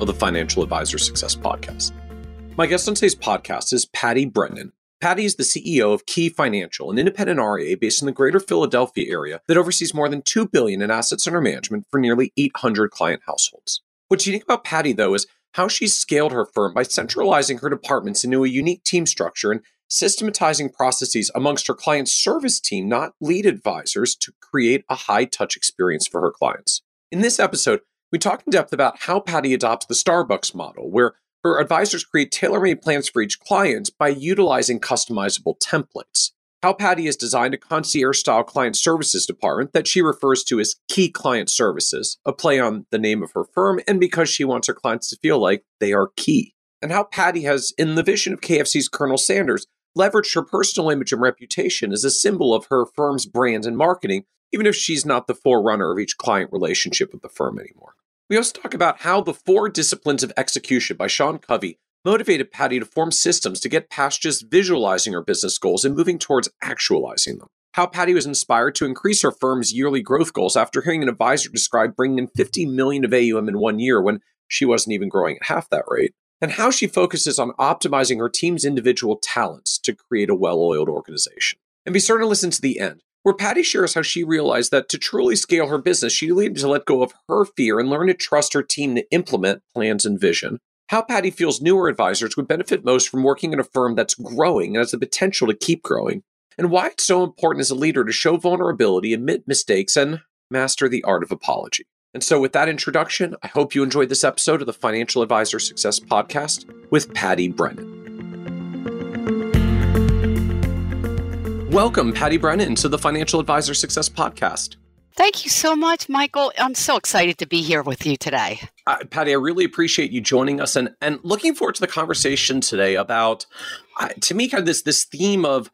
of the Financial Advisor Success Podcast. My guest on today's podcast is Patty Brennan. Patty is the CEO of Key Financial, an independent RIA based in the greater Philadelphia area that oversees more than 2 billion in assets under management for nearly 800 client households. What's unique about Patty, though, is how she's scaled her firm by centralizing her departments into a unique team structure and systematizing processes amongst her client service team, not lead advisors, to create a high touch experience for her clients. In this episode, we talk in depth about how Patty adopts the Starbucks model, where her advisors create tailor made plans for each client by utilizing customizable templates. How Patty has designed a concierge style client services department that she refers to as Key Client Services, a play on the name of her firm, and because she wants her clients to feel like they are key. And how Patty has, in the vision of KFC's Colonel Sanders, leveraged her personal image and reputation as a symbol of her firm's brand and marketing, even if she's not the forerunner of each client relationship with the firm anymore. We also talk about how the four disciplines of execution by Sean Covey motivated Patty to form systems to get past just visualizing her business goals and moving towards actualizing them. How Patty was inspired to increase her firm's yearly growth goals after hearing an advisor describe bringing in 50 million of AUM in one year when she wasn't even growing at half that rate. And how she focuses on optimizing her team's individual talents to create a well oiled organization. And be certain to listen to the end where Patty shares how she realized that to truly scale her business, she needed to let go of her fear and learn to trust her team to implement plans and vision. How Patty feels newer advisors would benefit most from working in a firm that's growing and has the potential to keep growing. And why it's so important as a leader to show vulnerability, admit mistakes, and master the art of apology. And so, with that introduction, I hope you enjoyed this episode of the Financial Advisor Success Podcast with Patty Brennan. Welcome, Patty Brennan, to the Financial Advisor Success Podcast. Thank you so much, Michael. I'm so excited to be here with you today. Uh, Patty, I really appreciate you joining us and, and looking forward to the conversation today about, uh, to me, kind of this, this theme of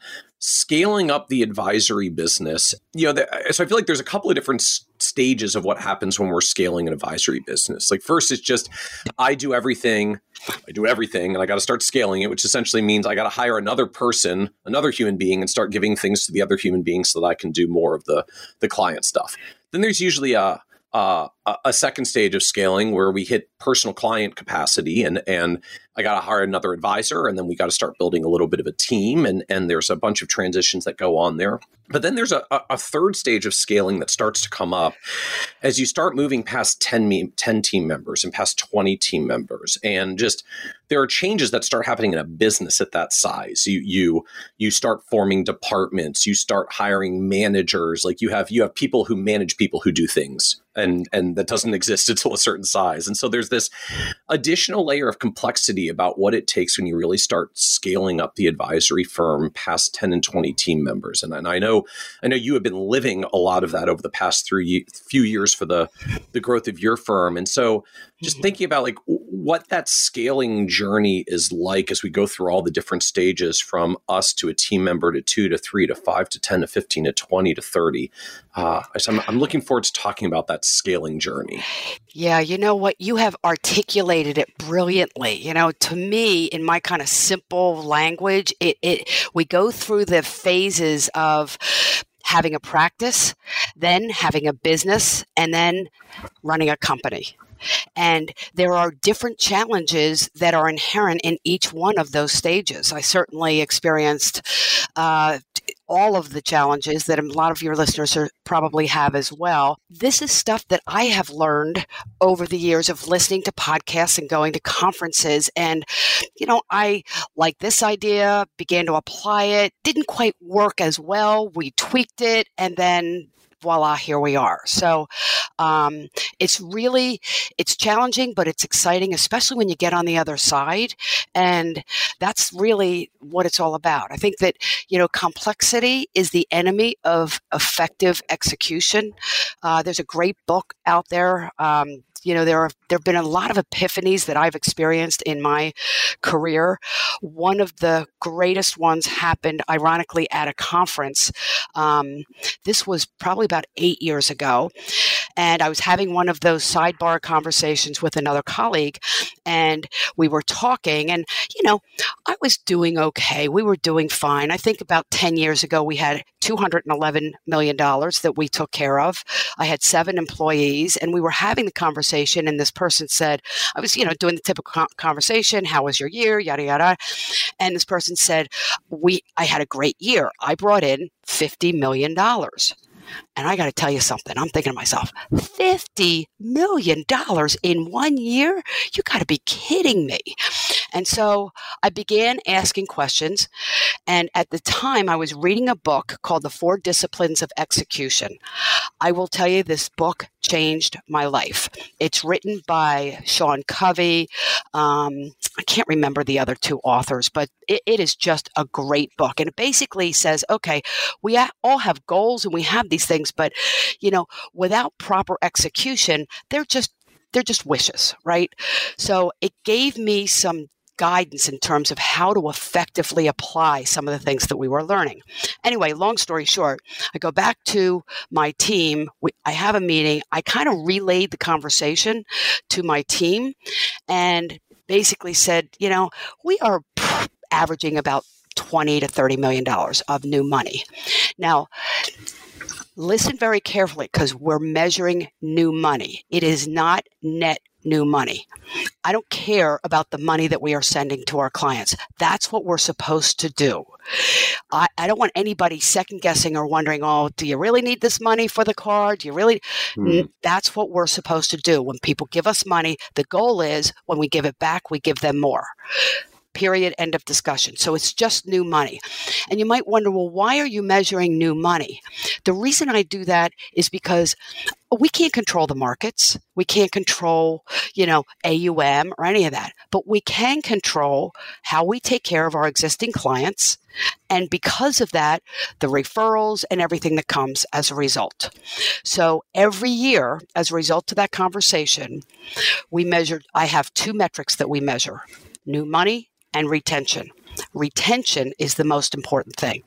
scaling up the advisory business. You know, the, so I feel like there's a couple of different stages of what happens when we're scaling an advisory business. Like, first, it's just I do everything I do everything and I got to start scaling it, which essentially means I got to hire another person, another human being, and start giving things to the other human being so that I can do more of the the client stuff. Then there's usually a a, a second stage of scaling where we hit personal client capacity and and I got to hire another advisor and then we got to start building a little bit of a team and and there's a bunch of transitions that go on there. But then there's a, a third stage of scaling that starts to come up as you start moving past 10, me, 10 team members and past 20 team members and just there are changes that start happening in a business at that size. You you you start forming departments, you start hiring managers, like you have you have people who manage people who do things and and that doesn't exist until a certain size. And so there's this additional layer of complexity about what it takes when you really start scaling up the advisory firm past 10 and 20 team members. And, and I know I know you have been living a lot of that over the past three few years for the the growth of your firm. And so just mm-hmm. thinking about like what that scaling journey is like as we go through all the different stages from us to a team member to two to three to five to 10 to 15 to 20 to 30. Uh, so I'm, I'm looking forward to talking about that scaling journey. Yeah, you know what? You have articulated it brilliantly. You know, to me, in my kind of simple language, it, it we go through the phases of having a practice, then having a business, and then running a company. And there are different challenges that are inherent in each one of those stages. I certainly experienced uh, all of the challenges that a lot of your listeners are, probably have as well. This is stuff that I have learned over the years of listening to podcasts and going to conferences. And, you know, I like this idea, began to apply it, didn't quite work as well. We tweaked it, and then voila, here we are. So um, it's really it's challenging, but it's exciting, especially when you get on the other side, and that's really what it's all about. I think that you know complexity is the enemy of effective execution. Uh, there's a great book out there. Um, You know, there are there have been a lot of epiphanies that I've experienced in my career. One of the greatest ones happened, ironically, at a conference. Um, this was probably about eight years ago, and I was having one of those sidebar conversations with another colleague, and we were talking, and you know, I was doing okay. We were doing fine. I think about ten years ago, we had two hundred and eleven million dollars that we took care of. I had seven employees, and we were having the conversation, and this person said, I was, you know, doing the typical conversation. How was your year? Yada yada. And this person said, "We, I had a great year. I brought in fifty million dollars." And I got to tell you something. I'm thinking to myself, $50 million in one year? You got to be kidding me. And so I began asking questions. And at the time, I was reading a book called The Four Disciplines of Execution. I will tell you, this book changed my life. It's written by Sean Covey. Um, I can't remember the other two authors, but it, it is just a great book. And it basically says, okay, we all have goals and we have these things, but you know, without proper execution, they're just they're just wishes, right? So it gave me some guidance in terms of how to effectively apply some of the things that we were learning. Anyway, long story short, I go back to my team. We, I have a meeting. I kind of relayed the conversation to my team and basically said, you know, we are averaging about 20 to 30 million dollars of new money. Now, listen very carefully because we're measuring new money. It is not net new money. I don't care about the money that we are sending to our clients. That's what we're supposed to do. I, I don't want anybody second guessing or wondering, oh, do you really need this money for the car? Do you really? Mm. That's what we're supposed to do. When people give us money, the goal is when we give it back, we give them more period, end of discussion. So it's just new money. And you might wonder, well, why are you measuring new money? The reason I do that is because we can't control the markets. We can't control, you know, AUM or any of that, but we can control how we take care of our existing clients. And because of that, the referrals and everything that comes as a result. So every year, as a result of that conversation, we measured, I have two metrics that we measure new money and retention. Retention is the most important thing.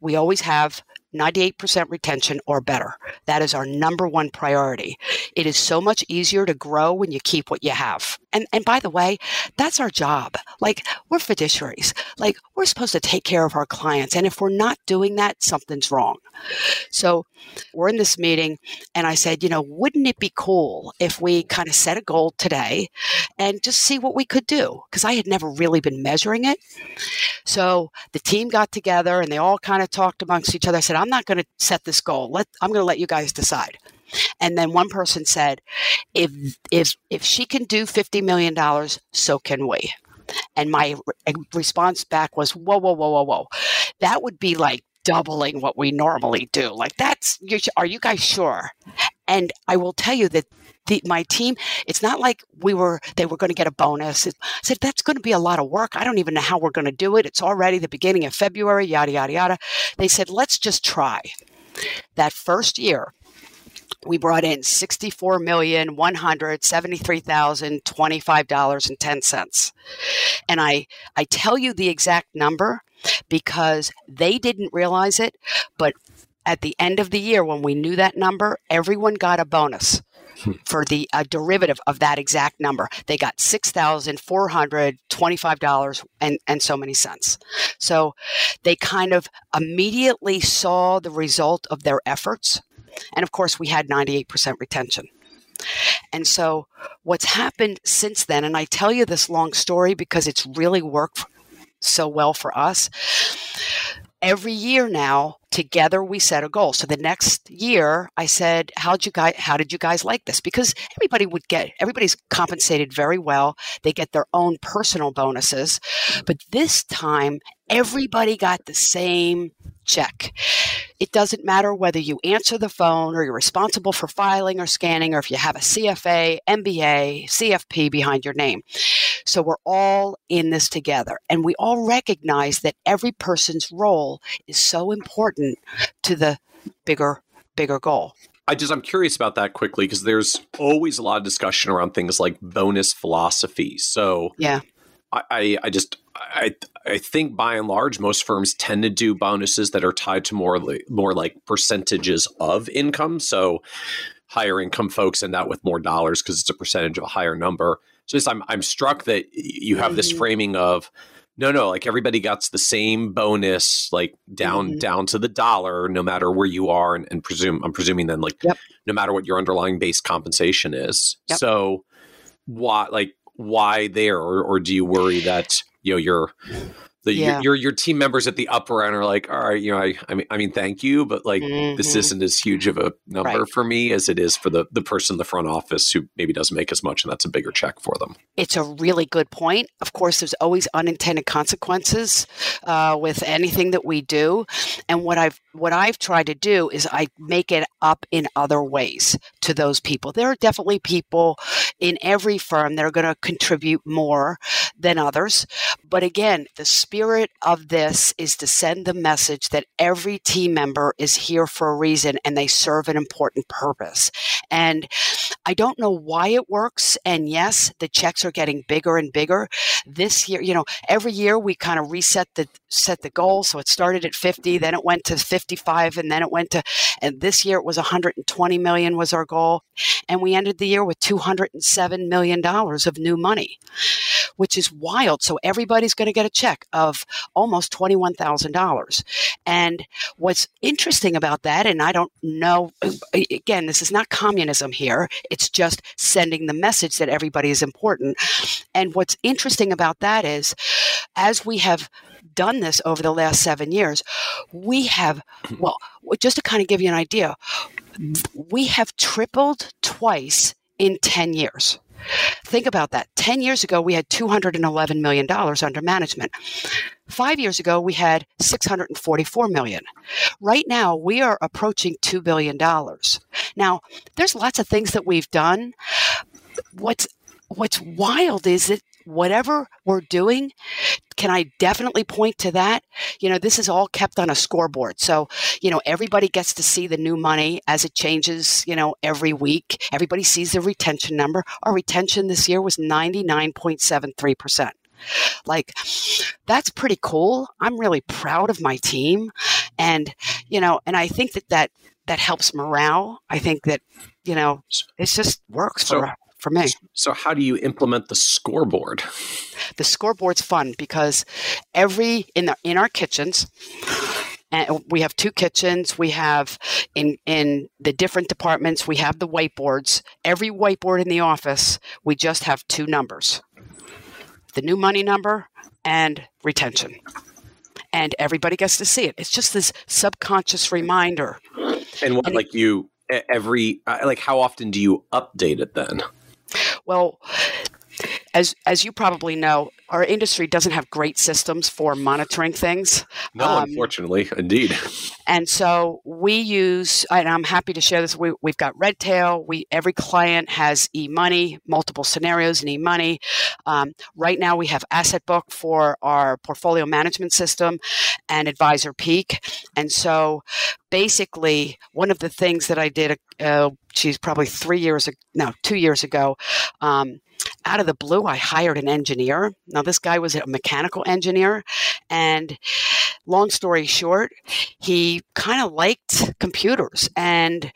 We always have 98% retention or better. That is our number one priority. It is so much easier to grow when you keep what you have. And and by the way, that's our job. Like we're fiduciaries. Like we're supposed to take care of our clients and if we're not doing that, something's wrong. So, we're in this meeting and I said, you know, wouldn't it be cool if we kind of set a goal today and just see what we could do because I had never really been measuring it. So, the team got together and they all kind of talked amongst each other. I said, I'm not going to set this goal. Let I'm going to let you guys decide. And then one person said, if if if she can do 50 million dollars, so can we. And my re- response back was, whoa, whoa, whoa, whoa, whoa. That would be like doubling what we normally do. Like that's, are you guys sure? And I will tell you that the, my team, it's not like we were, they were going to get a bonus. I said, that's going to be a lot of work. I don't even know how we're going to do it. It's already the beginning of February, yada, yada, yada. They said, let's just try. That first year, we brought in sixty-four million one hundred seventy-three thousand twenty-five dollars and ten cents. And I I tell you the exact number because they didn't realize it, but at the end of the year when we knew that number, everyone got a bonus hmm. for the uh, derivative of that exact number. They got six thousand four hundred twenty-five dollars and and so many cents. So they kind of immediately saw the result of their efforts and of course, we had 98% retention. And so, what's happened since then, and I tell you this long story because it's really worked so well for us. Every year now, together we set a goal. So the next year, I said, "How'd you guys? How did you guys like this?" Because everybody would get everybody's compensated very well. They get their own personal bonuses, but this time everybody got the same check. It doesn't matter whether you answer the phone or you're responsible for filing or scanning or if you have a CFA, MBA, CFP behind your name. So we're all in this together and we all recognize that every person's role is so important to the bigger bigger goal. I just I'm curious about that quickly because there's always a lot of discussion around things like bonus philosophy. So yeah, I, I, I just I I think by and large most firms tend to do bonuses that are tied to more like, more like percentages of income. So higher income folks end out with more dollars because it's a percentage of a higher number. So I'm I'm struck that you have this Mhm. framing of no no like everybody gets the same bonus like down Mhm. down to the dollar no matter where you are and, and presume I'm presuming then like Yep. no matter what your underlying base compensation is. Yep. So why like why there or, or do you worry that you know your the Yeah. your your team members at the upper end are like all right you know I I mean I mean thank you but like this Mhm. isn't as huge of a number Right. for me as it is for the the person in the front office who maybe doesn't make as much and that's a bigger check for them. It's a really good point. Of course, there's always unintended consequences uh, with anything that we do, and what I've what I've tried to do is I make it up in other ways to those people. There are definitely people in every firm that are going to contribute more than others, but again, the spirit of this is to send the message that every team member is here for a reason and they serve an important purpose. And I don't know why it works. And yes, the checks are getting bigger and bigger. This year, you know, every year we kind of reset the set the goal. So it started at 50, then it went to 55, and then it went to and this year it was 120 million was our goal. And we ended the year with 207 million dollars of new money, which is wild. So everybody's going to get a check of almost $21,000. And what's interesting about that, and I don't know, again, this is not communism here, it's just sending the message that everybody is important. And what's interesting about that is, as we have done this over the last seven years, we have, well, just to kind of give you an idea, we have tripled twice in 10 years. Think about that. 10 years ago, we had $211 million under management. Five years ago, we had 644 million. Right now, we are approaching $2 billion. Now, there's lots of things that we've done. What's what's wild is that whatever we're doing, can I definitely point to that? You know, this is all kept on a scoreboard. So, you know, everybody gets to see the new money as it changes, you know, every week. Everybody sees the retention number. Our retention this year was 99.73%. Like, that's pretty cool. I'm really proud of my team. And, you know, and I think that that, that helps morale. I think that, you know, it just works So- for, for me. So how do you implement the scoreboard? the scoreboard's fun because every in the in our kitchens and we have two kitchens we have in in the different departments we have the whiteboards every whiteboard in the office we just have two numbers the new money number and retention and everybody gets to see it it's just this subconscious reminder And what And- like you every uh, like how often do you update it then? Well, as as you probably know, our industry doesn't have great systems for monitoring things. No, Um, unfortunately, indeed. And so we use, and I'm happy to share this. We, we've got Redtail. We every client has e-money, multiple scenarios in e-money. Um, right now, we have Asset Book for our portfolio management system, and Advisor Peak. And so, basically, one of the things that I did, uh, geez, probably three years, ag- no, two years ago. Um, out of the blue, I hired an engineer. Now, this guy was a mechanical engineer, and long story short, he kind of liked computers and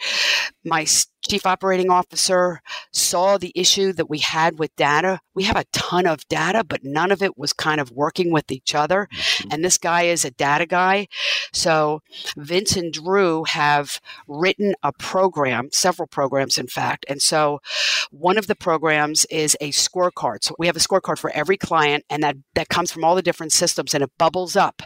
my chief operating officer saw the issue that we had with data. We have a ton of data but none of it was kind of working with each other mm-hmm. and this guy is a data guy. So vince and drew have written a program several programs in fact and so one of the programs is a scorecard. So we have a scorecard for every client and that that comes from all the different systems and it bubbles up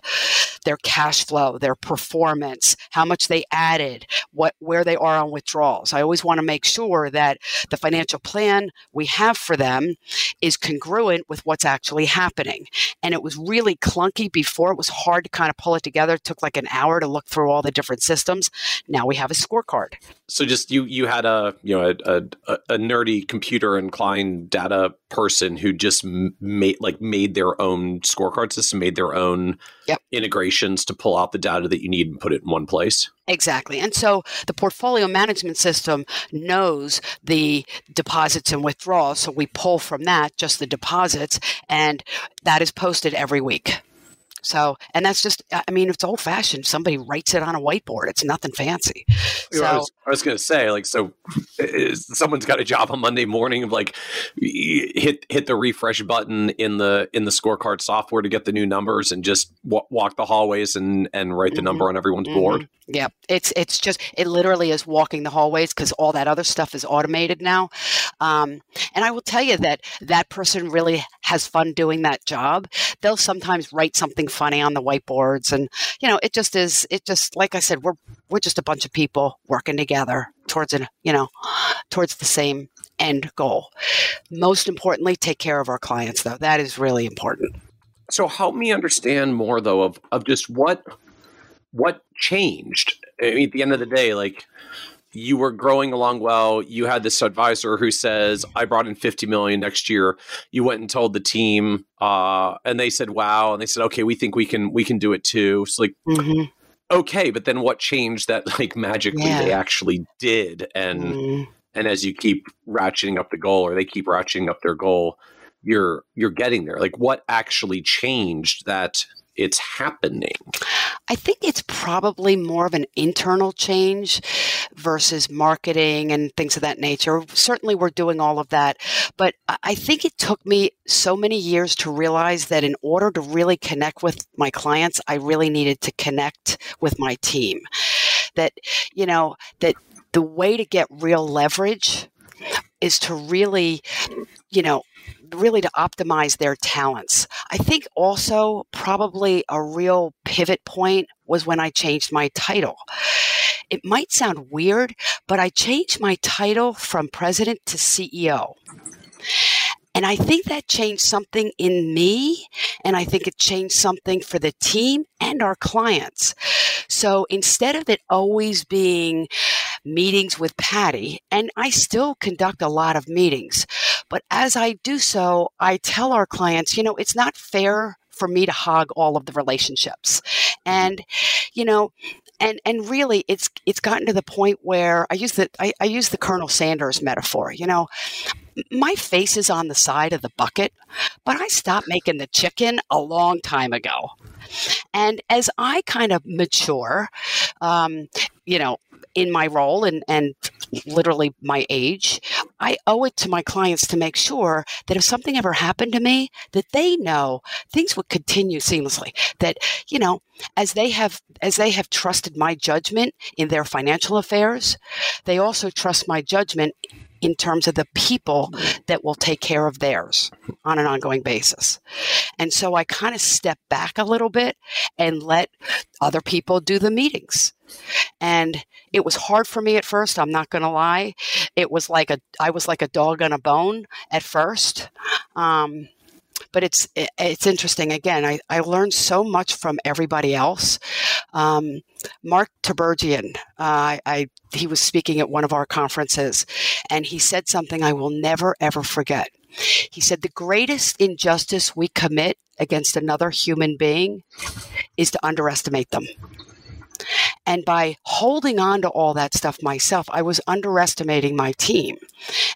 their cash flow, their performance, how much they added, what where they are on withdrawals. I always want to make sure that the financial plan we have for them is congruent with what's actually happening. And it was really clunky before. It was hard to kind of pull it together. It took like an hour to look through all the different systems. Now we have a scorecard. So just you you had a you know a, a, a nerdy computer inclined data person who just made like made their own scorecard system, made their own Yep. integrations to pull out the data that you need and put it in one place. Exactly. And so the portfolio management system knows the deposits and withdrawals. So we pull from that just the deposits, and that is posted every week. So, and that's just, I mean, it's old fashioned. Somebody writes it on a whiteboard. It's nothing fancy. So, I was, was going to say, like, so is, someone's got a job on Monday morning of like hit hit the refresh button in the in the scorecard software to get the new numbers and just w- walk the hallways and and write the mm-hmm. number on everyone's mm-hmm. board. Yeah, it's it's just it literally is walking the hallways because all that other stuff is automated now. Um, and I will tell you that that person really has fun doing that job. They'll sometimes write something funny on the whiteboards, and you know, it just is. It just like I said, we're we're just a bunch of people working together towards an you know towards the same end goal. Most importantly, take care of our clients, though. That is really important. So help me understand more, though, of of just what what changed. I mean, at the end of the day, like you were growing along well. You had this advisor who says, "I brought in 50 million next year." You went and told the team, uh, and they said, "Wow!" And they said, "Okay, we think we can we can do it too." It's like, mm-hmm. okay, but then what changed that like magically yeah. they actually did? And mm. and as you keep ratcheting up the goal, or they keep ratcheting up their goal, you're you're getting there. Like, what actually changed that? It's happening? I think it's probably more of an internal change versus marketing and things of that nature. Certainly, we're doing all of that. But I think it took me so many years to realize that in order to really connect with my clients, I really needed to connect with my team. That, you know, that the way to get real leverage is to really, you know, really to optimize their talents. I think also probably a real pivot point was when I changed my title. It might sound weird, but I changed my title from president to CEO. And I think that changed something in me, and I think it changed something for the team and our clients. So instead of it always being meetings with Patty, and I still conduct a lot of meetings, but as I do so, I tell our clients, you know, it's not fair for me to hog all of the relationships. And, you know, and and really it's it's gotten to the point where I use the I, I use the Colonel Sanders metaphor. You know, my face is on the side of the bucket, but I stopped making the chicken a long time ago. And as I kind of mature, um, you know, in my role and, and literally my age, I owe it to my clients to make sure that if something ever happened to me, that they know things would continue seamlessly. That, you know, as they have as they have trusted my judgment in their financial affairs, they also trust my judgment in terms of the people that will take care of theirs on an ongoing basis. And so I kind of step back a little bit and let other people do the meetings. And it was hard for me at first, I'm not going to lie. It was like a I was like a dog on a bone at first. Um, but it's it's interesting. Again, I, I learned so much from everybody else. Um, Mark Tibergien, uh, I, he was speaking at one of our conferences, and he said something I will never ever forget. He said the greatest injustice we commit against another human being is to underestimate them. And by holding on to all that stuff myself, I was underestimating my team.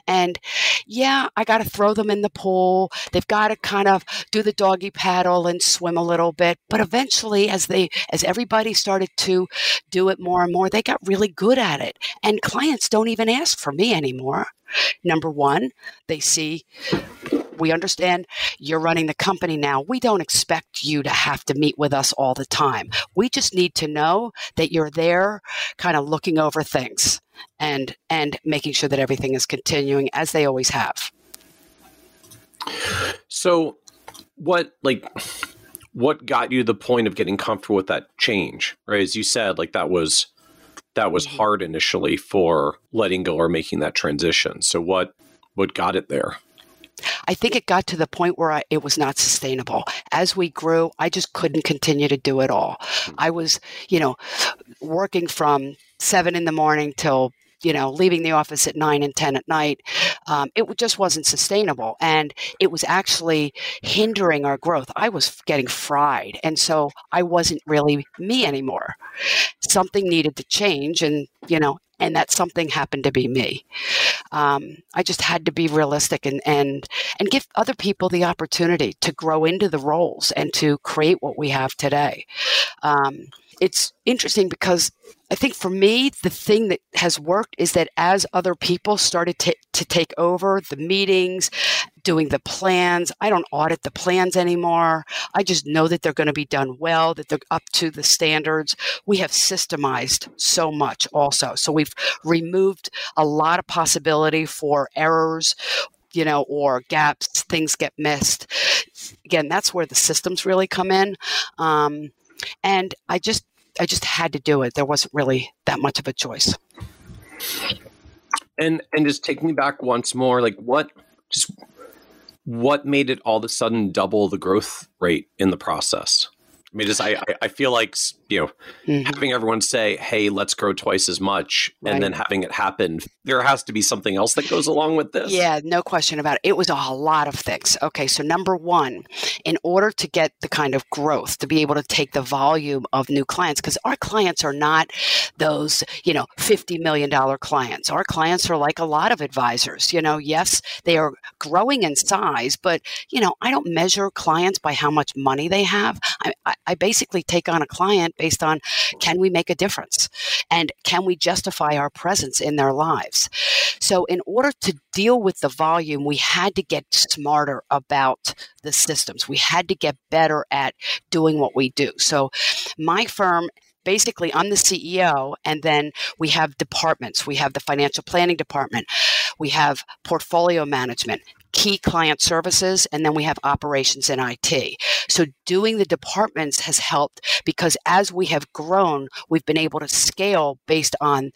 And yeah, I got to throw them in the pool. They've got to kind of do the doggy paddle and swim a little bit. But eventually, as they, as everybody started to do it more and more, they got really good at it. And clients don't even ask for me anymore. Number one, they see we understand you're running the company now. We don't expect you to have to meet with us all the time. We just need to know that you're there kind of looking over things and and making sure that everything is continuing as they always have. So what like what got you to the point of getting comfortable with that change? Right? As you said, like that was that was mm-hmm. hard initially for letting go or making that transition. So what what got it there? I think it got to the point where I, it was not sustainable. As we grew, I just couldn't continue to do it all. Hmm. I was, you know, working from seven in the morning till you know, leaving the office at nine and 10 at night. Um, it just wasn't sustainable. And it was actually hindering our growth. I was getting fried. And so I wasn't really me anymore. Something needed to change. And, you know, and that something happened to be me. Um, I just had to be realistic and, and and give other people the opportunity to grow into the roles and to create what we have today. Um, it's interesting because I think for me, the thing that has worked is that as other people started to, to take over the meetings, doing the plans, I don't audit the plans anymore. I just know that they're going to be done well, that they're up to the standards. We have systemized so much also. So we've removed a lot of possibility for errors you know, or gaps, things get missed. Again, that's where the systems really come in. Um, and I just I just had to do it. There wasn't really that much of a choice. And and just take me back once more, like what just what made it all of a sudden double the growth rate in the process? I mean, just I I feel like you know mm-hmm. having everyone say, "Hey, let's grow twice as much," right. and then having it happen. There has to be something else that goes along with this. Yeah, no question about it. It was a lot of things. Okay, so number one, in order to get the kind of growth to be able to take the volume of new clients, because our clients are not those you know fifty million dollar clients. Our clients are like a lot of advisors. You know, yes, they are growing in size, but you know, I don't measure clients by how much money they have. I, I, I basically take on a client based on can we make a difference and can we justify our presence in their lives. So, in order to deal with the volume, we had to get smarter about the systems. We had to get better at doing what we do. So, my firm basically I'm the CEO, and then we have departments. We have the financial planning department, we have portfolio management, key client services, and then we have operations and IT. So doing the departments has helped because as we have grown, we've been able to scale based on,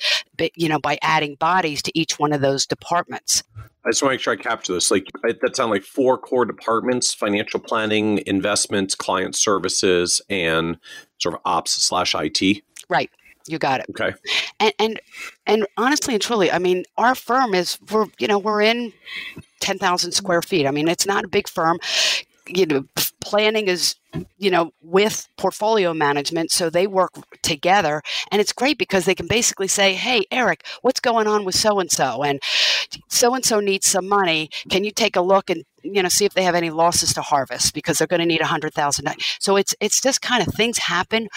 you know, by adding bodies to each one of those departments. I just want to make sure I capture this. Like that sound like four core departments: financial planning, investments, client services, and sort of ops slash IT. Right. You got it. Okay. And and and honestly and truly, I mean, our firm is we're you know we're in ten thousand square feet. I mean, it's not a big firm. You know, planning is you know with portfolio management so they work together. And it's great because they can basically say hey eric what's going on with so and so and so and so needs some money. Can you take a look and you know see if they have any losses to harvest? Because they're going to need a hundred thousand. So it's it's just kind of things happen.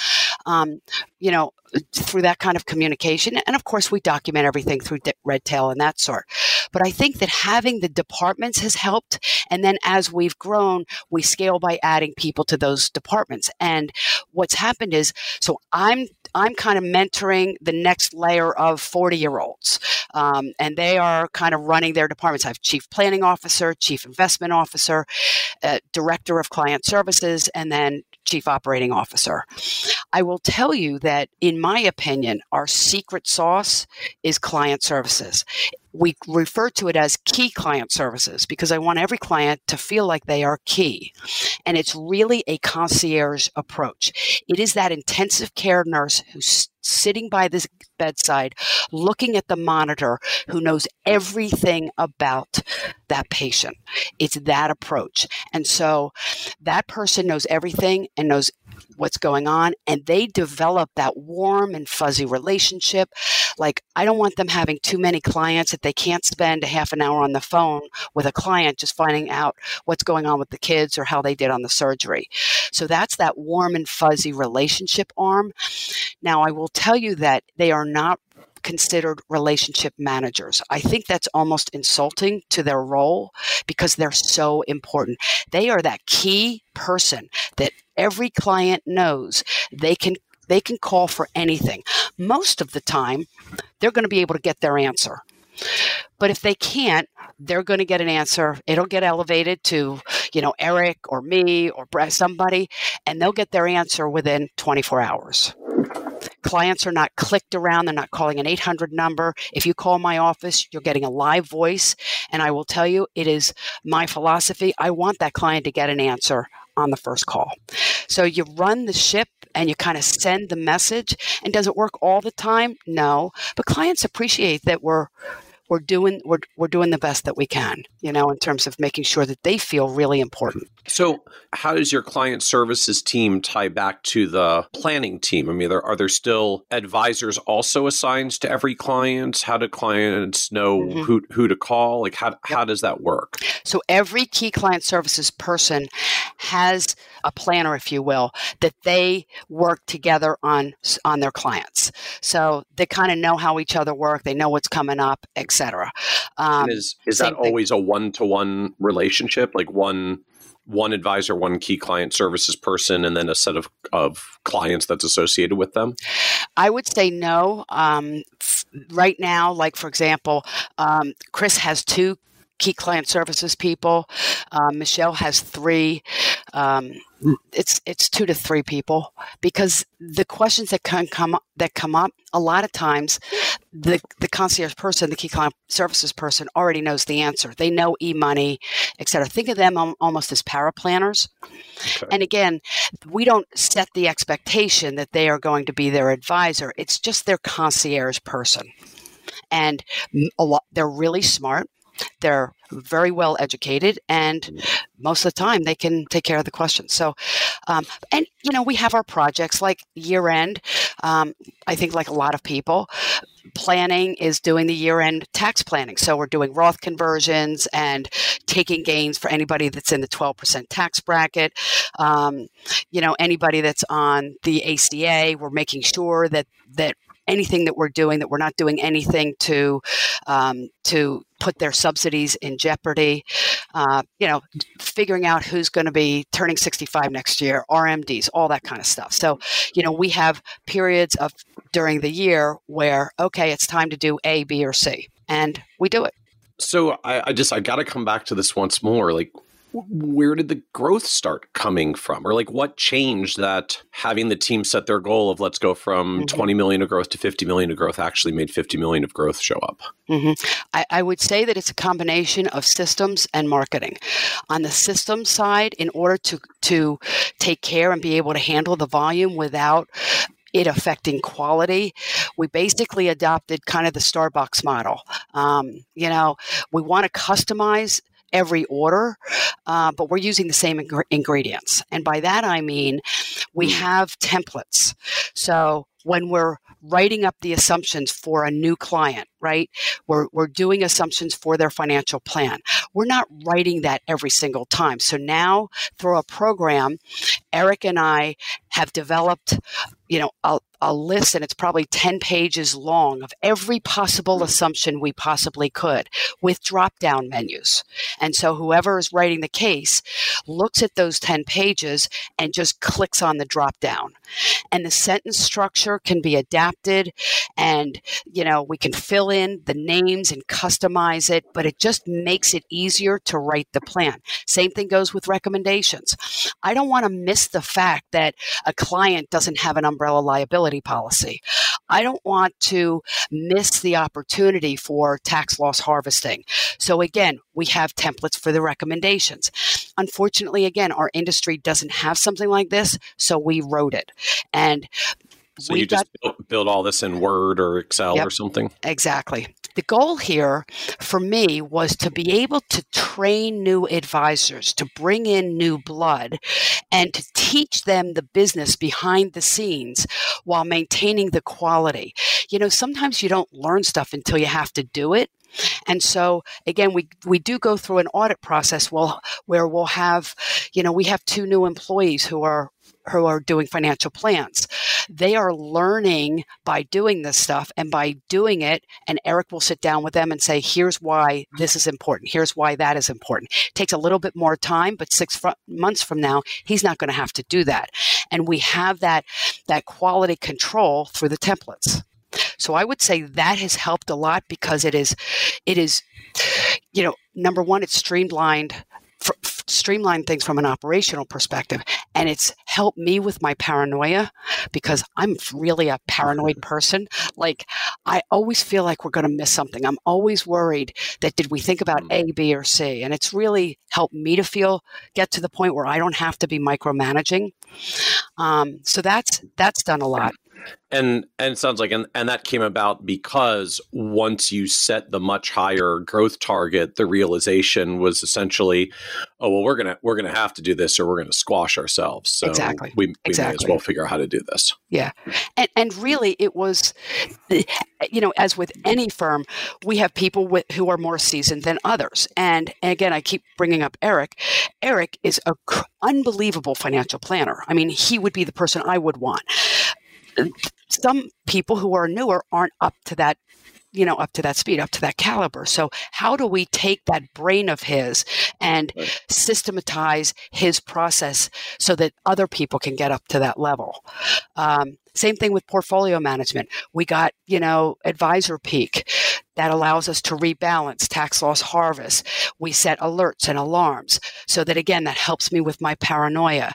Um, you know through that kind of communication. And of course we document everything through redtail and that sort. But i think that having the departments has helped. And then as we've grown we scale by adding people to those departments. And what's happened is so i'm i'm kind of mentoring the next layer of 40 year olds um, and they are kind of running their departments. I have chief planning officer chief investment officer uh, director of client services and then chief operating officer. I will tell you that, in my opinion, our secret sauce is client services. We refer to it as key client services because I want every client to feel like they are key. And it's really a concierge approach. It is that intensive care nurse who's sitting by the bedside, looking at the monitor, who knows everything about that patient. It's that approach. And so that person knows everything and knows what's going on and they develop that warm and fuzzy relationship like i don't want them having too many clients that they can't spend a half an hour on the phone with a client just finding out what's going on with the kids or how they did on the surgery so that's that warm and fuzzy relationship arm now i will tell you that they are not considered relationship managers. I think that's almost insulting to their role because they're so important. They are that key person that every client knows they can they can call for anything. Most of the time, they're going to be able to get their answer. But if they can't, they're going to get an answer. It'll get elevated to, you know, Eric or me or somebody, and they'll get their answer within 24 hours. Clients are not clicked around, they're not calling an 800 number. If you call my office, you're getting a live voice. And I will tell you, it is my philosophy. I want that client to get an answer on the first call. So you run the ship and you kind of send the message. And does it work all the time? No. But clients appreciate that we're we're doing we're, we're doing the best that we can you know in terms of making sure that they feel really important. So how does your client services team tie back to the planning team? I mean there, are there still advisors also assigned to every client? How do clients know mm-hmm. who, who to call? Like how, yep. how does that work? So every key client services person has a planner if you will that they work together on on their clients so they kind of know how each other work they know what's coming up etc um, is is that thing. always a one-to-one relationship like one one advisor, one key client services person, and then a set of, of clients that's associated with them? I would say no. Um, right now, like for example, um, Chris has two key client services people. Um, Michelle has three. Um, it's it's two to three people because the questions that can come that come up a lot of times the the concierge person the key client services person already knows the answer. They know e-money etc think of them almost as paraplanners okay. and again we don't set the expectation that they are going to be their advisor. It's just their concierge person. And a lot they're really smart they're very well educated, and mm. most of the time they can take care of the questions. So, um, and you know, we have our projects like year end. Um, I think, like a lot of people, planning is doing the year end tax planning. So we're doing Roth conversions and taking gains for anybody that's in the 12% tax bracket. Um, you know, anybody that's on the ACA, we're making sure that that anything that we're doing that we're not doing anything to um, to put their subsidies in jeopardy. Uh, you know, figuring out who's going to be turning 65 next year, RMDs, all that kind of stuff. So, you know, we have periods of during the year where okay, it's time to do A, B, or C, and we do it. So I, I just I got to come back to this once more. Like, where did the growth start coming from or like what changed that having the team set their goal of let's go from mm-hmm. 20 million of growth to 50 million of growth actually made 50 million of growth show up mm-hmm. I, I, would say that it's a combination of systems and marketing on the system side in order to to take care and be able to handle the volume without it affecting quality. We basically adopted kind of the Starbucks model. Um, you know, we want to customize every order, uh, but we're using the same ing- ingredients. And by that I mean we hmm. have templates. So when we're writing up the assumptions for a new client, right? We're, we're doing assumptions for their financial plan. We're not writing that every single time. So now through a program, Eric and I have developed, you know, a, a list and it's probably 10 pages long of every possible hmm. assumption we possibly could with drop down menus. And so whoever is writing the case looks at those 10 pages and just clicks on the drop down. And the sentence structure can be adapted and, you know, we can fill in the names and customize it, but it just makes it easier to write the plan. Same thing goes with recommendations. I don't want to miss the fact that a client doesn't have an umbrella liability policy. I don't want to miss the opportunity for tax loss harvesting. So, again, we have templates for the recommendations. Unfortunately, again, our industry doesn't have something like this, so we wrote it. And so you got, just build, build, all this in Word or Excel yep, or something? Exactly. The goal here for me was to be able to train new advisors, to bring in new blood, and to teach them the business behind the scenes while maintaining the quality. You know, sometimes you don't learn stuff until you have to do it. And so again, we we do go through an audit process well, where we'll have, you know, we have two new employees who are who are doing financial plans. They are learning by doing this stuff and by doing it. And Eric will sit down with them and say, here's why this is important. Here's why that is important. It takes a little bit more time, but six fr- months from now, he's not going to have to do that. And we have that, that quality control through the templates. So I would say that has helped a lot because it is, it is, you know, number one, it's streamlined streamline things from an operational perspective. And it's helped me with my paranoia because I'm really a paranoid person. Like, I always feel like we're going to miss something. I'm always worried that did we think about mm. A, B, or C? And it's really helped me to feel, get to the point where I don't have to be micromanaging. Um, so that's, that's done a lot and and it sounds like and, and that came about because once you set the much higher growth target the realization was essentially oh well we're gonna we're gonna have to do this or we're gonna squash ourselves. So exactly. we, we exactly. may as well figure out how to do this. Yeah. And and really it was eh, you know as with any firm we have people with, who are more seasoned than others. And, and again i keep bringing up eric. Eric is a unbelievable financial planner. I mean he would be the person i would want some people who are newer aren't up to that you know up to that speed up to that caliber so how do we take that brain of his and right. systematize his process so that other people can get up to that level um, same thing with portfolio management. We got you know Advisor Peak that allows us to rebalance tax loss harvest. We set alerts and alarms so that again that helps me with my paranoia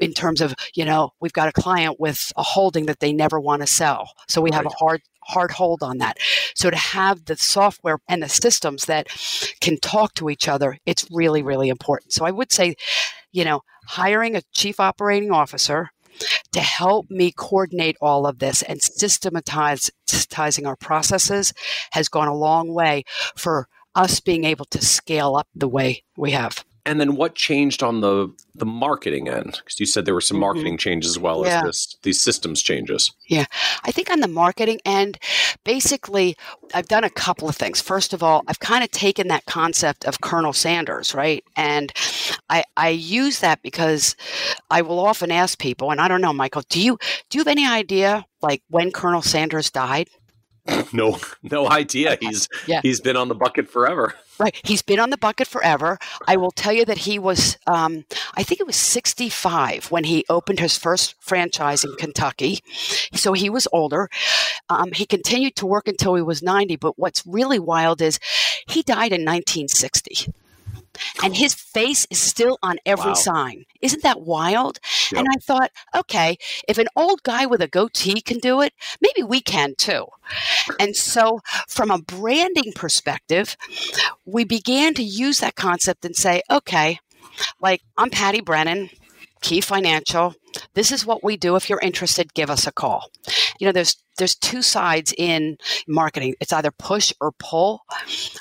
in terms of you know we've got a client with a holding that they never want to sell. So we right. have a hard hard hold on that. So to have the software and the systems that can talk to each other it's really really important. So i would say you know hiring a chief operating officer to help me coordinate all of this and systematizing our processes has gone a long way for us being able to scale up the way we have. And then what changed on the the marketing end? Because you said there were some mm-hmm. marketing mm-hmm. changes as well yeah. as this, these systems changes. Yeah, I think on the marketing end, basically, I've done a couple of things. First of all, I've kind of taken that concept of Colonel Sanders, right, and I I use that because I will often ask people, and I don't know, Michael, do you do you have any idea like when Colonel Sanders died? no, no idea. He's yeah. he's been on the bucket forever. Right. He's been on the bucket forever. I will tell you that he was, um, I think it was 65 when he opened his first franchise in Kentucky. So he was older. Um, he continued to work until he was 90. But what's really wild is he died in 1960 and his face is still on every wow. sign. Isn't that wild? Yep. And I thought, okay, if an old guy with a goatee can do it, maybe we can too. And so, from a branding perspective, we began to use that concept and say, okay, like I'm Patty Brennan. Key Financial. This is what we do. If you're interested, give us a call. You know, there's there's two sides in marketing. It's either push or pull.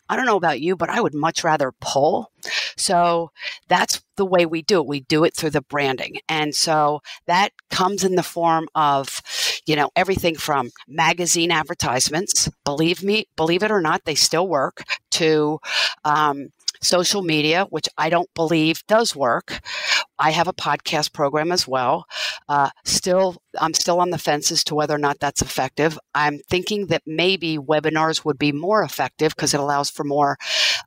I don't know about you, but I would much rather pull. So that's the way we do it. We do it through the branding. And so that comes in the form of, you know, everything from magazine advertisements, believe me, believe it or not, they still work, to um, social media, which I don't believe does work. I have a podcast program as well. Uh, still, I'm still on the fence as to whether or not that's effective. I'm thinking that maybe webinars would be more effective because it allows for more,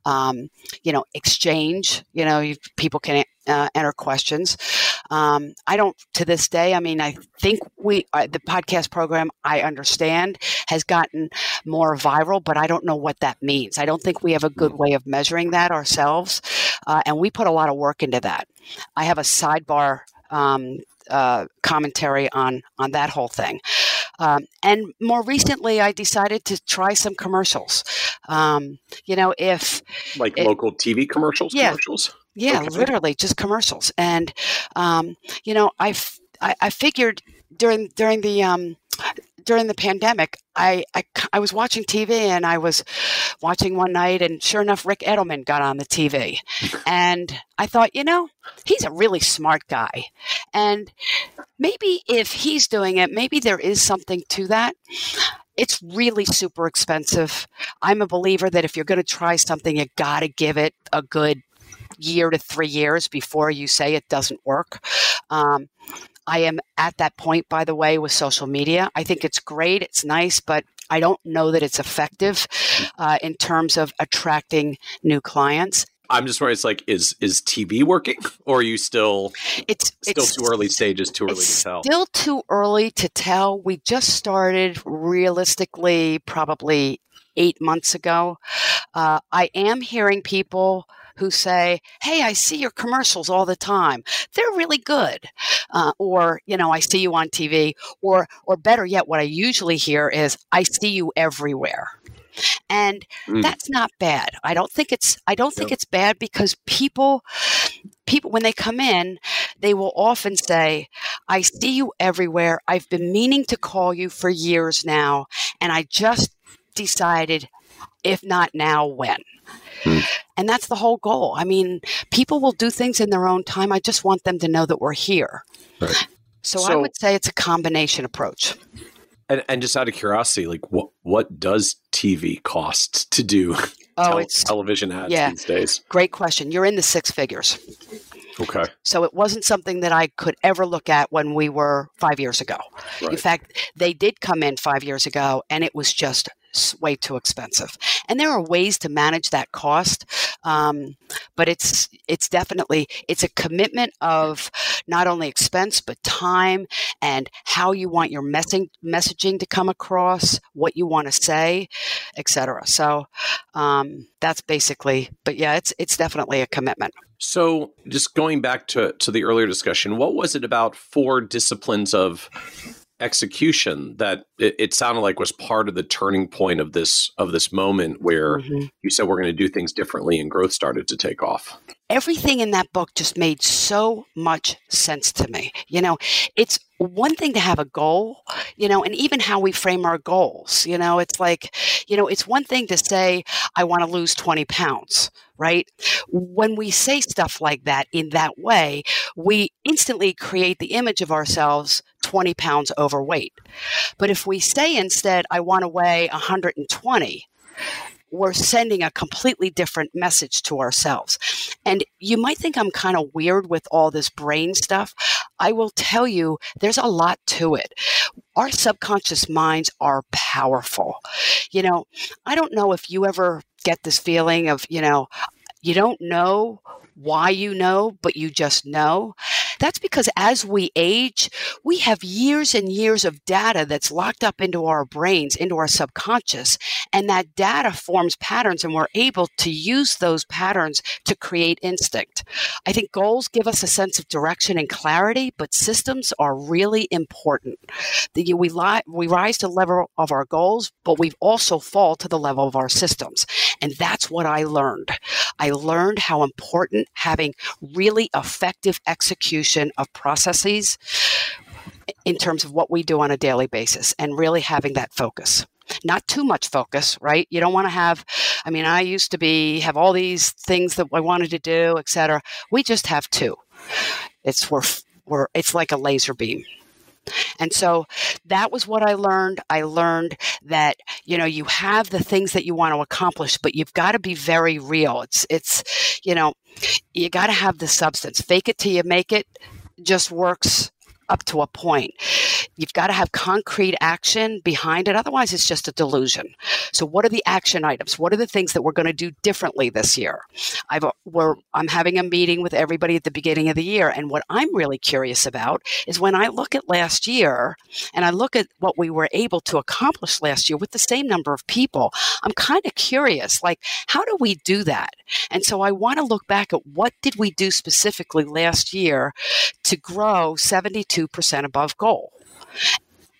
um, you know, exchange. You know, people can uh, enter questions. Um, I don't to this day. I mean, I think we uh, the podcast program I understand has gotten more viral, but I don't know what that means. I don't think we have a good way of measuring that ourselves, uh, and we put a lot of work into that. I have a sidebar um, uh, commentary on on that whole thing. Um, and more recently, I decided to try some commercials. Um, you know, if like it, local TV commercials, yeah, commercials, yeah, okay. literally just commercials. And um, you know, I, I, I figured during during the um, during the pandemic, I, I, I was watching TV and I was watching one night, and sure enough, Rick Edelman got on the TV, and I thought, you know, he's a really smart guy, and maybe if he's doing it, maybe there is something to that. It's really super expensive. I'm a believer that if you're going to try something, you got to give it a good year to three years before you say it doesn't work. Um, I am at that point, by the way, with social media. I think it's great, it's nice, but I don't know that it's effective uh, in terms of attracting new clients. I'm just wondering, it's like, is is TV working, or are you still? It's still it's, too early stages, too early to tell. Still too early to tell. We just started, realistically, probably eight months ago. Uh, I am hearing people who say, Hey, I see your commercials all the time. They're really good. Uh, or, you know, I see you on TV. Or, or better yet, what I usually hear is, I see you everywhere and mm. that's not bad i don't think it's i don't think it's bad because people people when they come in they will often say i see you everywhere i've been meaning to call you for years now and i just decided if not now when mm. and that's the whole goal i mean people will do things in their own time i just want them to know that we're here right. so, so i would say it's a combination approach and, and just out of curiosity, like what what does TV cost to do? Oh, it's television ads yeah, these days. Great question. You're in the six figures. Okay. So it wasn't something that I could ever look at when we were five years ago. Right. In fact, they did come in five years ago, and it was just way too expensive. And there are ways to manage that cost, um, but it's it's definitely it's a commitment of not only expense but time and how you want your messaging messaging to come across, what you want to say, etc. So um, that's basically. But yeah, it's it's definitely a commitment. So, just going back to, to the earlier discussion, what was it about four disciplines of execution that it, it, sounded like was part of the turning point of this of this moment where mm-hmm. you said we're going to do things differently and growth started to take off everything in that book just made so much sense to me you know it's one thing to have a goal you know and even how we frame our goals you know it's like you know it's one thing to say i want to lose 20 pounds right? When we say stuff like that in that way, we instantly create the image of ourselves 20 pounds overweight. But if we say instead, I want to weigh 120, we're sending a completely different message to ourselves. And you might think I'm kind of weird with all this brain stuff. I will tell you, there's a lot to it. Our subconscious minds are powerful. You know, I don't know if you ever get this feeling of, you know, you don't know why you know, but you just know. That's because as we age, we have years and years of data that's locked up into our brains, into our subconscious, and that data forms patterns, and we're able to use those patterns to create instinct. I think goals give us a sense of direction and clarity, but systems are really important. The, we, we rise to the level of our goals, but we also fall to the level of our systems. And that's what I learned. I learned how important having really effective execution of processes in terms of what we do on a daily basis and really having that focus. Not too much focus right? You don't want to have i mean i used to be have all these things that i wanted to do etc we just have two. It's we're, we're it's like a laser beam and so that was what I learned. I learned that, you know, you have the things that you want to accomplish, but you've got to be very real. It's, it's, you know, you got to have the substance. Fake it till you make it just works up to a point. You've got to have concrete action behind it. Otherwise, it's just a delusion. So, what are the action items? What are the things that we're going to do differently this year? I've, uh, we're, I'm having a meeting with everybody at the beginning of the year. And what I'm really curious about is when I look at last year and I look at what we were able to accomplish last year with the same number of people, I'm kind of curious like, how do we do that? And so, I want to look back at what did we do specifically last year to grow 72 2% above goal.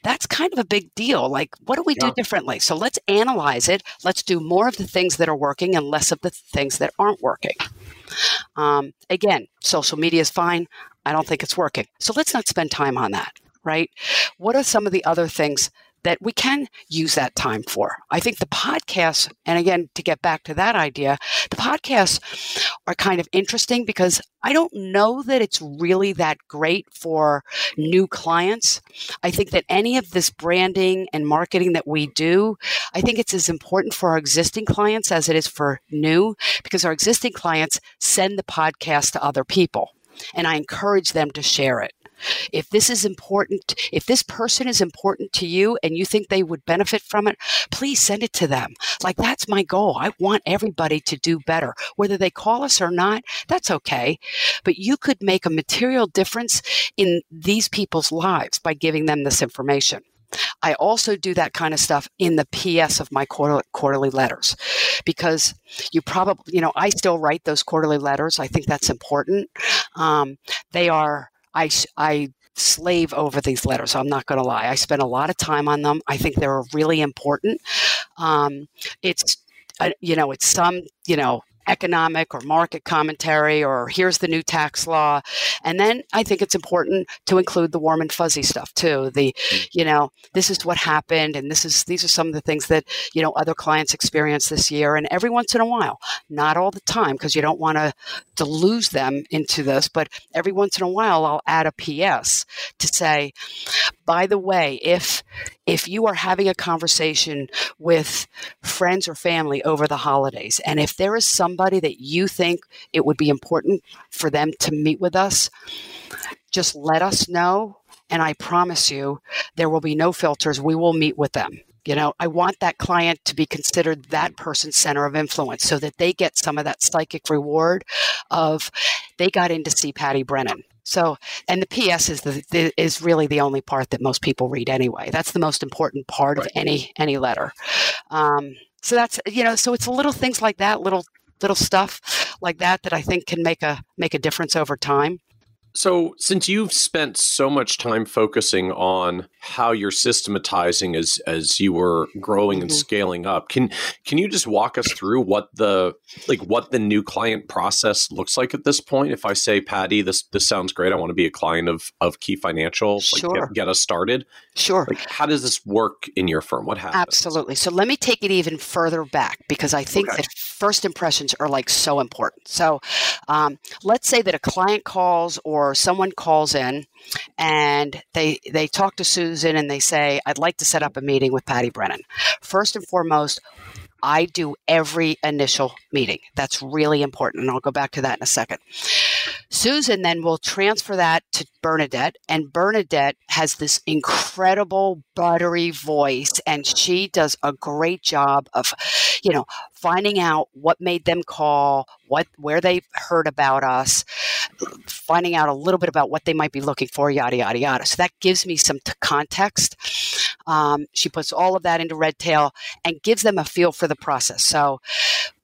That's kind of a big deal. Like, what do we yeah. do differently? So let's analyze it. Let's do more of the things that are working and less of the things that aren't working. Um, again, social media is fine. I don't think it's working. So let's not spend time on that, right? What are some of the other things that we can use that time for. I think the podcasts, and again, to get back to that idea, the podcasts are kind of interesting because I don't know that it's really that great for new clients. I think that any of this branding and marketing that we do, I think it's as important for our existing clients as it is for new because our existing clients send the podcast to other people and I encourage them to share it. If this is important, if this person is important to you and you think they would benefit from it, please send it to them. Like, that's my goal. I want everybody to do better. Whether they call us or not, that's okay. But you could make a material difference in these people's lives by giving them this information. I also do that kind of stuff in the PS of my quarter, quarterly letters because you probably, you know, I still write those quarterly letters. I think that's important. Um, they are, I, I slave over these letters. I'm not going to lie. I spend a lot of time on them. I think they're really important. Um, it's, uh, you know, it's some, you know, economic or market commentary or here's the new tax law and then i think it's important to include the warm and fuzzy stuff too the mm. you know this is what happened and this is these are some of the things that you know other clients experienced this year and every once in a while not all the time because you don't want to lose them into this but every once in a while i'll add a ps to say by the way if if you are having a conversation with friends or family over the holidays, and if there is somebody that you think it would be important for them to meet with us, just let us know. And I promise you, there will be no filters. We will meet with them. You know, I want that client to be considered that person's center of influence so that they get some of that psychic reward of they got in to see Patty Brennan. So, and the PS is the, the, is really the only part that most people read anyway. That's the most important part right. of any any letter. Um, so that's you know, so it's little things like that, little little stuff like that that I think can make a make a difference over time. So, since you've spent so much time focusing on how you're systematizing as as you were growing mm-hmm. and scaling up, can can you just walk us through what the like what the new client process looks like at this point? If I say, Patty, this this sounds great, I want to be a client of of Key Financial, sure. like get, get, us started. Sure. Like, how does this work in your firm? What happens? Absolutely. So let me take it even further back because I think okay. that first impressions are like so important. So um, let's say that a client calls or or someone calls in and they they talk to Susan and they say, "I'd like to set up a meeting with Patty Brennan." First and foremost, I do every initial meeting. That's really important. And I'll go back to that in a second. Susan then will transfer that to Bernadette, and Bernadette has this incredible buttery voice, and she does a great job of, you know, finding out what made them call, what where they heard about us, finding out a little bit about what they might be looking for, yada yada yada. So that gives me some t- context. Um, she puts all of that into Redtail and gives them a feel for the process. So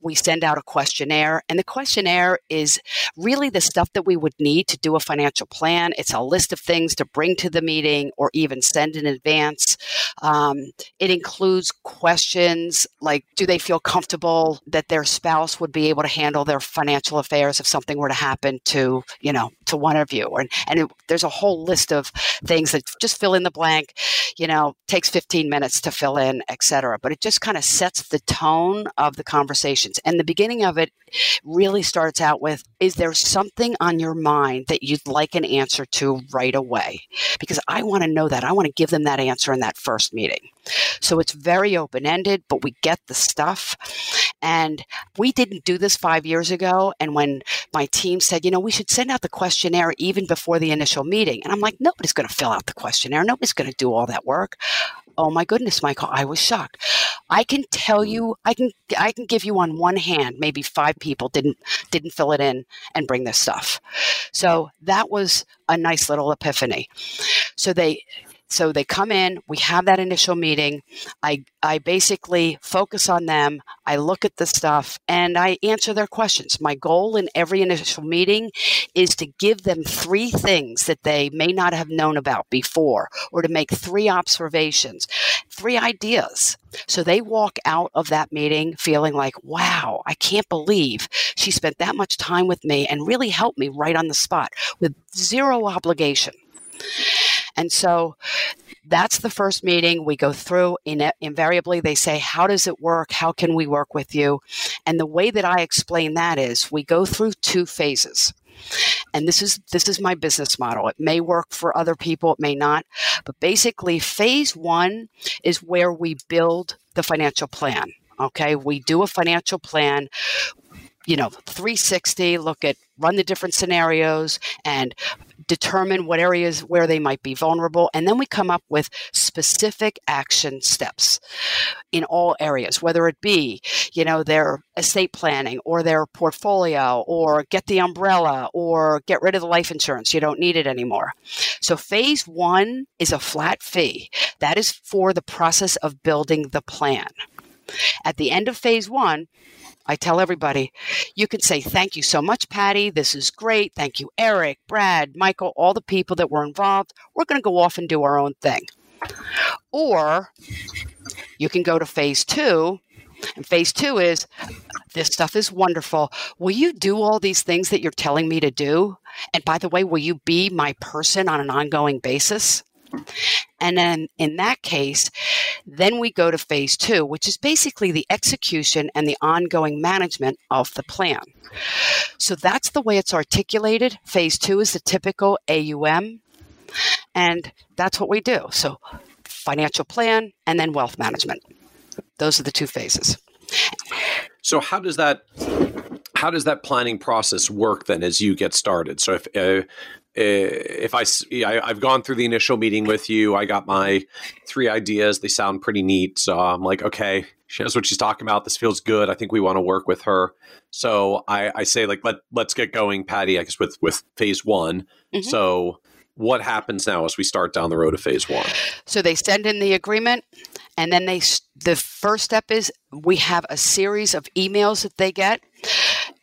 we send out a questionnaire, and the questionnaire is really the stuff that we would need to do a financial plan. It's a list of things to bring to the meeting or even send in advance. Um, it includes questions like Do they feel comfortable that their spouse would be able to handle their financial affairs if something were to happen to, you know, to one of you? And, and it, there's a whole list of things that just fill in the blank, you know, takes 15 minutes to fill in, et cetera. But it just kind of sets the tone of the conversation questions. And the beginning of it really starts out with Is there something on your mind that you'd like an answer to right away? Because I want to know that. I want to give them that answer in that first meeting. So it's very open ended, but we get the stuff. And we didn't do this five years ago. And when my team said, you know, we should send out the questionnaire even before the initial meeting, and I'm like, nobody's going to fill out the questionnaire. Nobody's going to do all that work. Oh my goodness, Michael, I was shocked. I can tell mm. you, I can, I can give you on one hand, maybe five people didn't, didn't fill it in and bring this stuff. So that was a nice little epiphany. So they, so they come in, we have that initial meeting. I, I basically focus on them. I look at the stuff and I answer their questions. My goal in every initial meeting is to give them three things that they may not have known about before or to make three observations, three ideas. So they walk out of that meeting feeling like, wow, I can't believe she spent that much time with me and really helped me right on the spot with zero obligation. And so that's the first meeting we go through. In, invariably, they say, How does it work? How can we work with you? And the way that I explain that is we go through two phases. And this is this is my business model. It may work for other people, it may not. But basically, phase one is where we build the financial plan. Okay, we do a financial plan you know 360 look at run the different scenarios and determine what areas where they might be vulnerable and then we come up with specific action steps in all areas whether it be you know their estate planning or their portfolio or get the umbrella or get rid of the life insurance you don't need it anymore. So phase 1 is a flat fee. That is for the process of building the plan. At the end of phase 1 I tell everybody, you can say, Thank you so much, Patty. This is great. Thank you, Eric, Brad, Michael, all the people that were involved. We're going to go off and do our own thing. Or you can go to phase two. And phase two is this stuff is wonderful. Will you do all these things that you're telling me to do? And by the way, will you be my person on an ongoing basis? And then in that case, then we go to phase two, which is basically the execution and the ongoing management of the plan. So that's the way it's articulated. Phase two is the typical AUM. And that's what we do. So financial plan and then wealth management. Those are the two phases. So how does that how does that planning process work then as you get started? So if uh, if I, I have gone through the initial meeting with you, I got my three ideas. They sound pretty neat. So I'm like, okay, she knows what she's talking about. This feels good. I think we want to work with her. So I, I say like let let's get going, Patty. I guess with with phase one. Mm-hmm. So what happens now as we start down the road of phase one? So they send in the agreement, and then they the first step is we have a series of emails that they get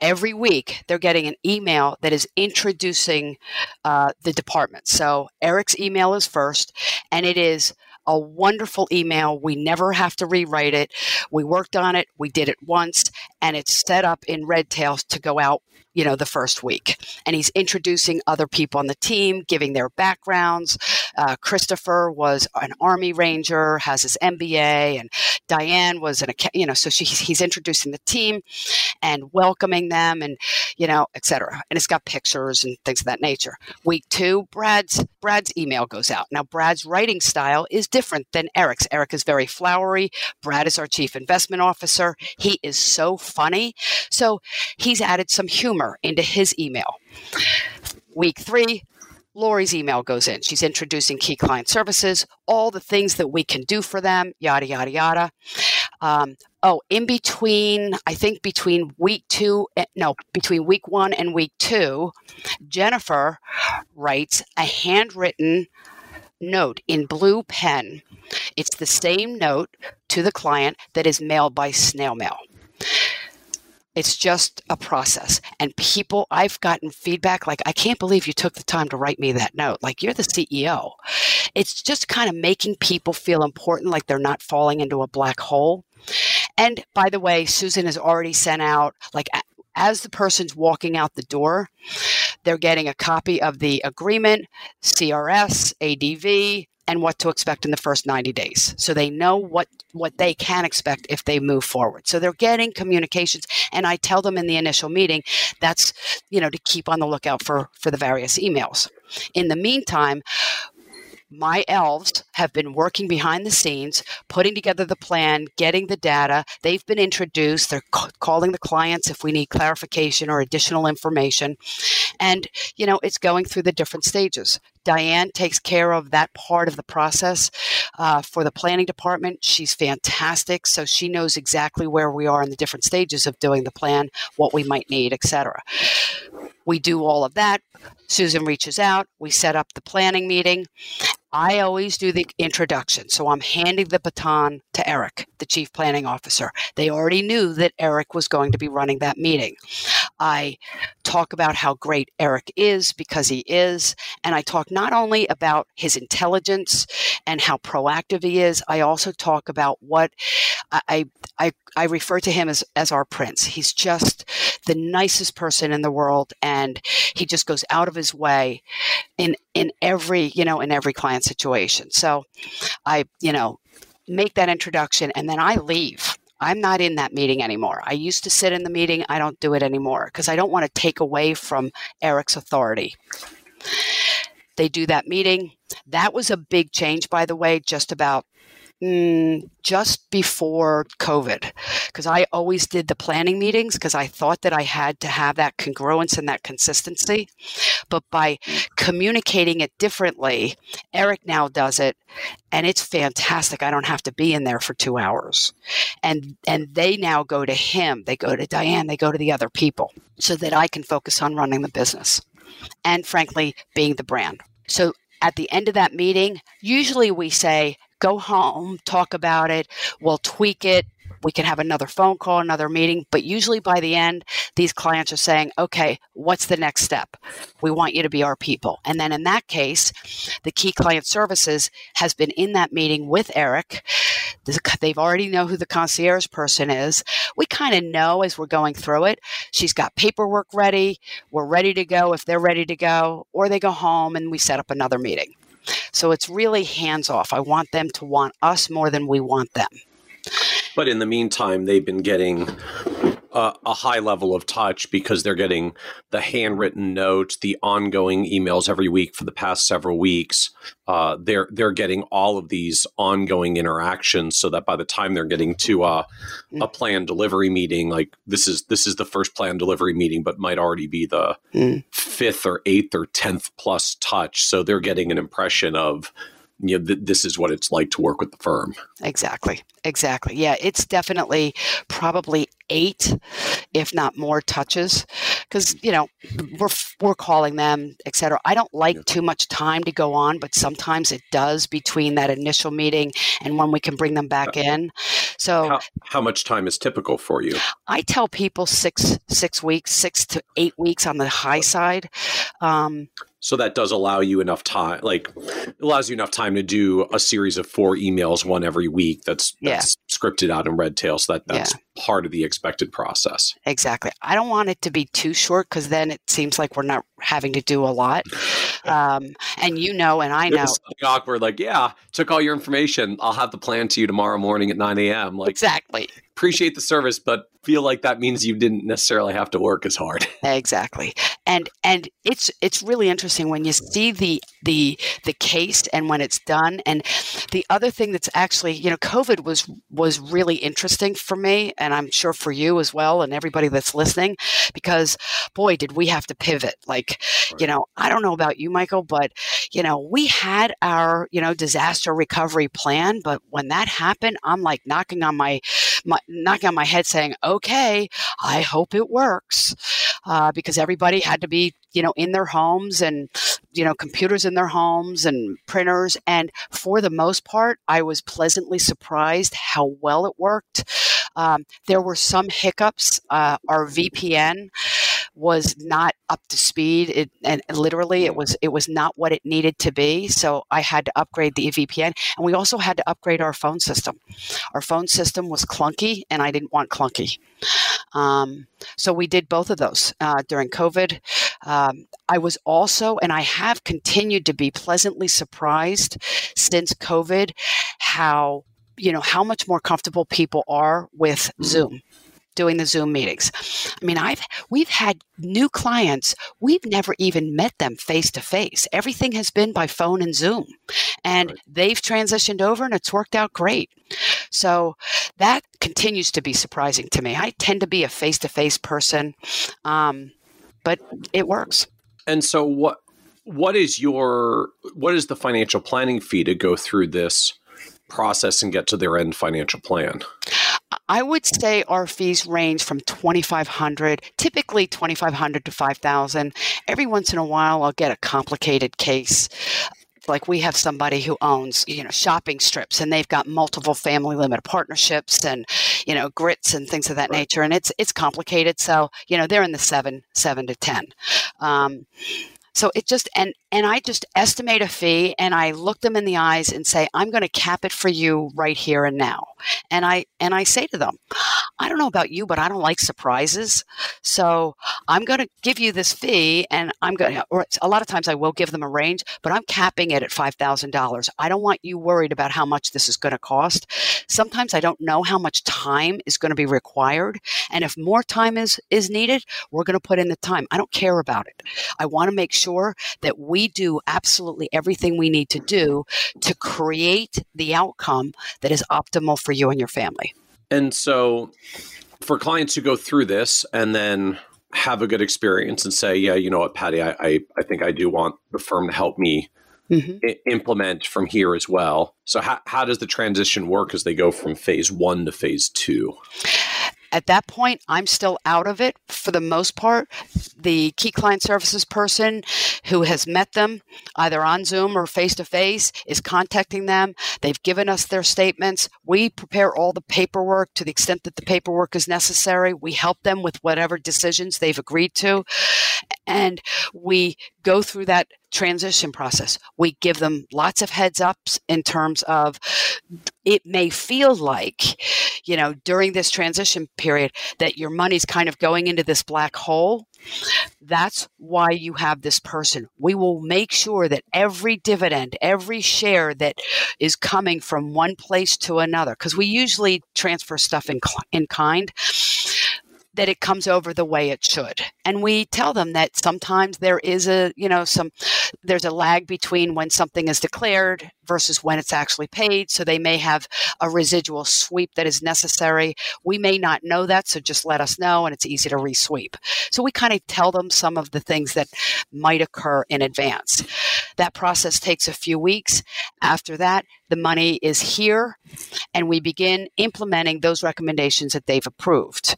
every week they're getting an email that is introducing uh, the department so eric's email is first and it is a wonderful email. We never have to rewrite it. We worked on it. We did it once, and it's set up in Redtail to go out you know, the first week. And he's introducing other people on the team, giving their backgrounds. Uh, Christopher was an Army Ranger, has his MBA, and Diane was an, you know, so she, he's introducing the team and welcoming them and, you know, etc. And it's got pictures and things of that nature. Week two, Brad's, Brad's email goes out. Now, Brad's writing style is different than Eric's. Eric is very flowery. Brad is our chief investment officer. He is so funny. So he's added some humor into his email. Week three, Lori's email goes in. She's introducing key client services, all the things that we can do for them, yada, yada, yada. Um, oh, in between, I think between week two, eh, no, between week one and week two, Jennifer writes a handwritten note in blue pen. It's the same note to the client that is mailed by snail mail. It's just a process. And people, I've gotten feedback like, I can't believe you took the time to write me that note. Like, you're the CEO. It's just kind of making people feel important, like they're not falling into a black hole. And by the way, Susan has already sent out, like, as the person's walking out the door, they're getting a copy of the agreement, CRS, ADV, and what to expect in the first 90 days. So they know what what they can expect if they move forward. So they're getting communications and I tell them in the initial meeting that's, you know, to keep on the lookout for for the various emails. In the meantime, my elves have been working behind the scenes, putting together the plan, getting the data. They've been introduced. They're calling the clients if we need clarification or additional information. And, you know, it's going through the different stages. Diane takes care of that part of the process uh, for the planning department. She's fantastic, so she knows exactly where we are in the different stages of doing the plan, what we might need, etc. We do all of that. Susan reaches out. We set up the planning meeting. I always do the introduction. So I'm handing the baton to Eric, the chief planning officer. They already knew that Eric was going to be running that meeting. I talk about how great Eric is because he is. And I talk not only about his intelligence and how proactive he is, I also talk about what I, I, I refer to him as, as our prince. He's just the nicest person in the world. And he just goes out of his way in, in every, you know, in every client situation. So I, you know, make that introduction and then I leave. I'm not in that meeting anymore. I used to sit in the meeting. I don't do it anymore because I don't want to take away from Eric's authority. They do that meeting. That was a big change, by the way, just about Mm, just before COVID, because I always did the planning meetings because I thought that I had to have that congruence and that consistency. But by communicating it differently, Eric now does it, and it's fantastic. I don't have to be in there for two hours, and and they now go to him, they go to Diane, they go to the other people, so that I can focus on running the business, and frankly, being the brand. So at the end of that meeting, usually we say, go home, talk about it, we'll tweak it. We can have another phone call, another meeting, but usually by the end, these clients are saying, okay, what's the next step? We want you to be our people. And then in that case, the key client services has been in that meeting with Eric. They've already know who the concierge person is. We kind of know as we're going through it. She's got paperwork ready. We're ready to go if they're ready to go, or they go home and we set up another meeting. So it's really hands off. I want them to want us more than we want them. But in the meantime, they've been getting a, a, high level of touch because they're getting the handwritten notes, the ongoing emails every week for the past several weeks. Uh, they're they're getting all of these ongoing interactions, so that by the time they're getting to a, a planned delivery meeting, like this is this is the first planned delivery meeting, but might already be the mm. fifth or eighth or tenth plus touch. So they're getting an impression of you know, th- this is what it's like to work with the firm. Exactly. Exactly. Yeah, it's definitely probably eight, if not more touches, because you know we're we're calling them, etc. I don't like yeah. too much time to go on, but sometimes it does between that initial meeting and when we can bring them back in. So, how, how much time is typical for you? I tell people six six weeks, six to eight weeks on the high side. Um, so that does allow you enough time like allows you enough time to do a series of four emails one every week that's that's yeah. scripted out in Redtail so that that's yeah. Part of the expected process. Exactly. I don't want it to be too short because then it seems like we're not having to do a lot. Um, and you know and i know awkward like yeah took all your information. I'll have the plan to you tomorrow morning at 9 a.m like exactly. appreciate the service but feel like that means you didn't necessarily have to work as hard. exactly. And and it's it's really interesting when you see the the the case and when it's done. And the other thing that's actually, you know, COVID was was really interesting for me and I'm sure for you as well and everybody that's listening because boy did we have to pivot. Like, right. you know, I don't know about you Michael, but you know, we had our, you know, disaster recovery plan, but when that happened, I'm like knocking on my, my knocking on my head saying, "Oh, okay, I hope it works. Uh, because everybody had to be, you know, in their homes and, you know, computers in their homes and printers. And for the most part, I was pleasantly surprised how well it worked. Um, there were some hiccups. Uh, our VPN was not up to speed. It, and literally, it was it was not what it needed to be. So I had to upgrade the VPN, and we also had to upgrade our phone system. Our phone system was clunky, and I didn't want clunky. Um, so we did both of those uh, during COVID. Um, I was also, and I have continued to be pleasantly surprised since COVID, how you know how much more comfortable people are with mm-hmm. Zoom doing the Zoom meetings. I mean, I've we've had new clients. We've never even met them face to face. Everything has been by phone and Zoom. And right. they've transitioned over and it's worked out great. So that continues to be surprising to me. I tend to be a face to face person. Um, but it works. And so what what is your what is the financial planning fee to go through this process and get to their end financial plan? I would say our fees range from 2500 typically 2500 to 5000 Every once in a while, I'll get a complicated case like we have somebody who owns you know shopping strips and they've got multiple family limited partnerships and you know grits and things of that right. nature and it's it's complicated so you know they're in the seven seven to ten um, so it just and and I just estimate a fee and I look them in the eyes and say I'm going to cap it for you right here and now. And I and I say to them, I don't know about you, but I don't like surprises. So I'm going to give you this fee and I'm going to or a lot of times I will give them a range, but I'm capping it at $5,000. I don't want you worried about how much this is going to cost. Sometimes I don't know how much time is going to be required, and if more time is is needed, we're going to put in the time. I don't care about it. I want to make sure sure that we do absolutely everything we need to do to create the outcome that is optimal for you and your family. And so, for clients who go through this and then have a good experience and say, yeah, you know what, Patty, I, I, I think I do want the firm to help me mm-hmm. Implement from here as well. So, how, how does the transition work as they go from phase one to phase two? At that point, I'm still out of it for the most part. The key client services person who has met them either on Zoom or face to face is contacting them. They've given us their statements. We prepare all the paperwork to the extent that the paperwork is necessary. We help them with whatever decisions they've agreed to. And we go through that transition process. We give them lots of heads ups in terms of it may feel like, you know, during this transition period that your money's kind of going into this black hole. That's why you have this person. We will make sure that every dividend, every share that is coming from one place to another, because we usually transfer stuff in, in kind that it comes over the way it should. And we tell them that sometimes there is a, you know, some, there's a lag between when something is declared versus when it's actually paid. So they may have a residual sweep that is necessary. We may not know that, so just let us know and it's easy to resweep. So we kind of tell them some of the things that might occur in advance. That process takes a few weeks. After that, the money is here and we begin implementing those recommendations that they've approved.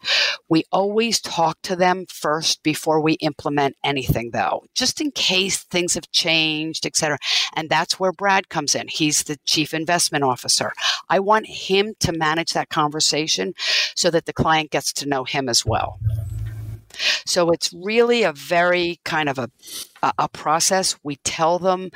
We always talk to them first before we implement anything though, just in case things have changed, etc. And that's where Brad comes He's the chief investment officer. I want him to manage that conversation so that the client gets to know him as well. So it's really a very kind of a, a process. We tell them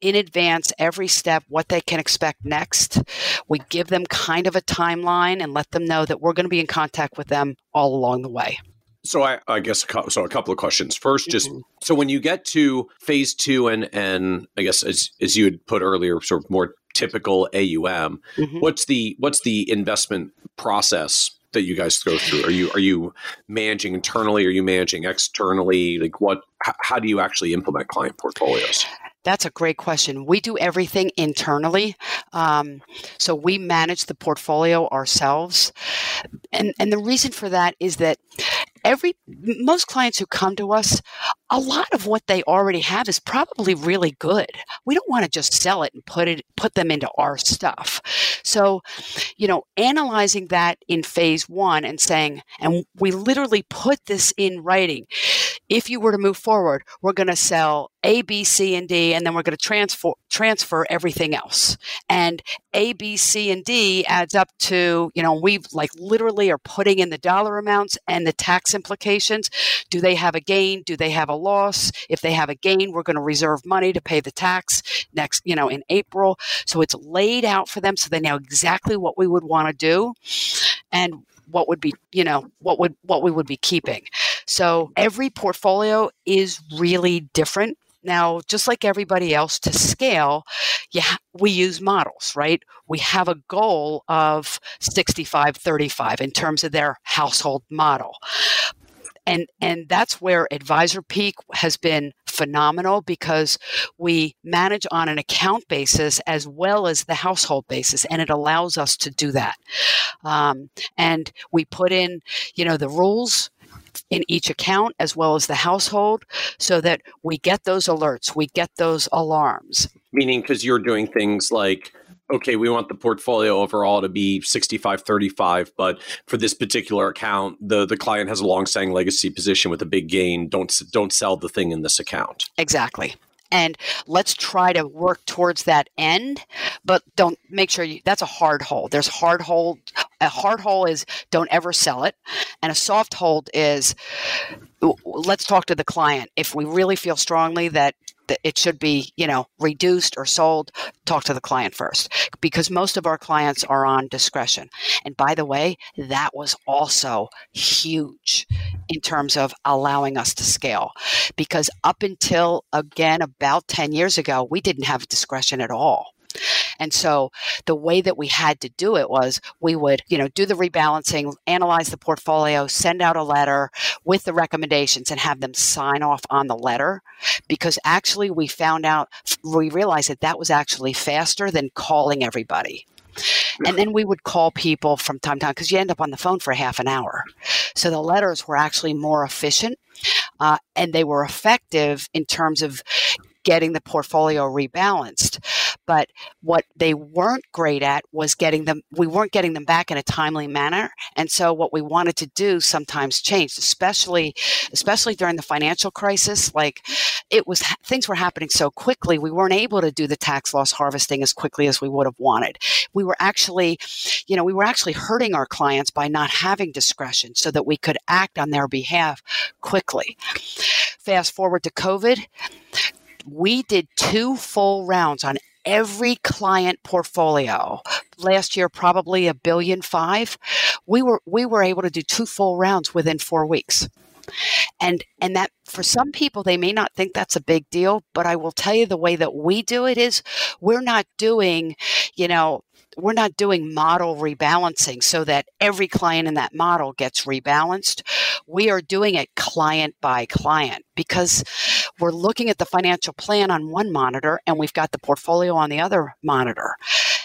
in advance every step what they can expect next. We give them kind of a timeline and let them know that we're going to be in contact with them all along the way. So I, I guess so. A couple of questions. First, just mm-hmm. so when you get to phase two, and and I guess as as you had put earlier, sort of more typical AUM. Mm-hmm. What's the what's the investment process that you guys go through? Are you are you managing internally? Are you managing externally? Like what? H- how do you actually implement client portfolios? That's a great question. We do everything internally. Um, so we manage the portfolio ourselves. And, and the reason for that is that every most clients who come to us a lot of what they already have is probably really good. We don't want to just sell it and put it put them into our stuff so you know analyzing that in phase 1 and saying and we literally put this in writing if you were to move forward we're going to sell a b c and d and then we're going to transfer transfer everything else and a b c and d adds up to you know we like literally are putting in the dollar amounts and the tax implications. Do they have a gain? Do they have a loss? If they have a gain, we're going to reserve money to pay the tax next, you know, in April. So it's laid out for them so they know exactly what we would want to do and what would be, you know, what would what we would be keeping. So every portfolio is really different. Now, just like everybody else, to scale, yeah, we use models, right? We have a goal of 65 35 in terms of their household model. And, and that's where Advisor Peak has been phenomenal because we manage on an account basis as well as the household basis, and it allows us to do that. Um, and we put in, you know, the rules in each account as well as the household so that we get those alerts, we get those alarms. Meaning, because you're doing things like, okay, we want the portfolio overall to be 65 35, but for this particular account, the, the client has a long standing legacy position with a big gain. Don't, don't sell the thing in this account. Exactly and let's try to work towards that end but don't make sure you that's a hard hold there's hard hold a hard hold is don't ever sell it and a soft hold is let's talk to the client if we really feel strongly that that it should be, you know, reduced or sold, talk to the client first because most of our clients are on discretion. And by the way, that was also huge in terms of allowing us to scale because up until again about 10 years ago, we didn't have discretion at all. And so the way that we had to do it was we would, you know, do the rebalancing, analyze the portfolio, send out a letter with the recommendations and have them sign off on the letter because actually we found out we realized that that was actually faster than calling everybody. And then we would call people from time to time because you end up on the phone for half an hour. So the letters were actually more efficient uh, and they were effective in terms of getting the portfolio rebalanced. But what they weren't great at was getting them, we weren't getting them back in a timely manner. And so what we wanted to do sometimes changed, especially, especially during the financial crisis. Like it was, things were happening so quickly, we weren't able to do the tax loss harvesting as quickly as we would have wanted. We were actually, you know, we were actually hurting our clients by not having discretion so that we could act on their behalf quickly. Fast forward to COVID we did two full rounds on every client portfolio. Last year probably a billion five. We were we were able to do two full rounds within 4 weeks. And and that for some people they may not think that's a big deal but i will tell you the way that we do it is we're not doing you know we're not doing model rebalancing so that every client in that model gets rebalanced. We are doing it client by client because we're looking at the financial plan on one monitor and we've got the portfolio on the other monitor.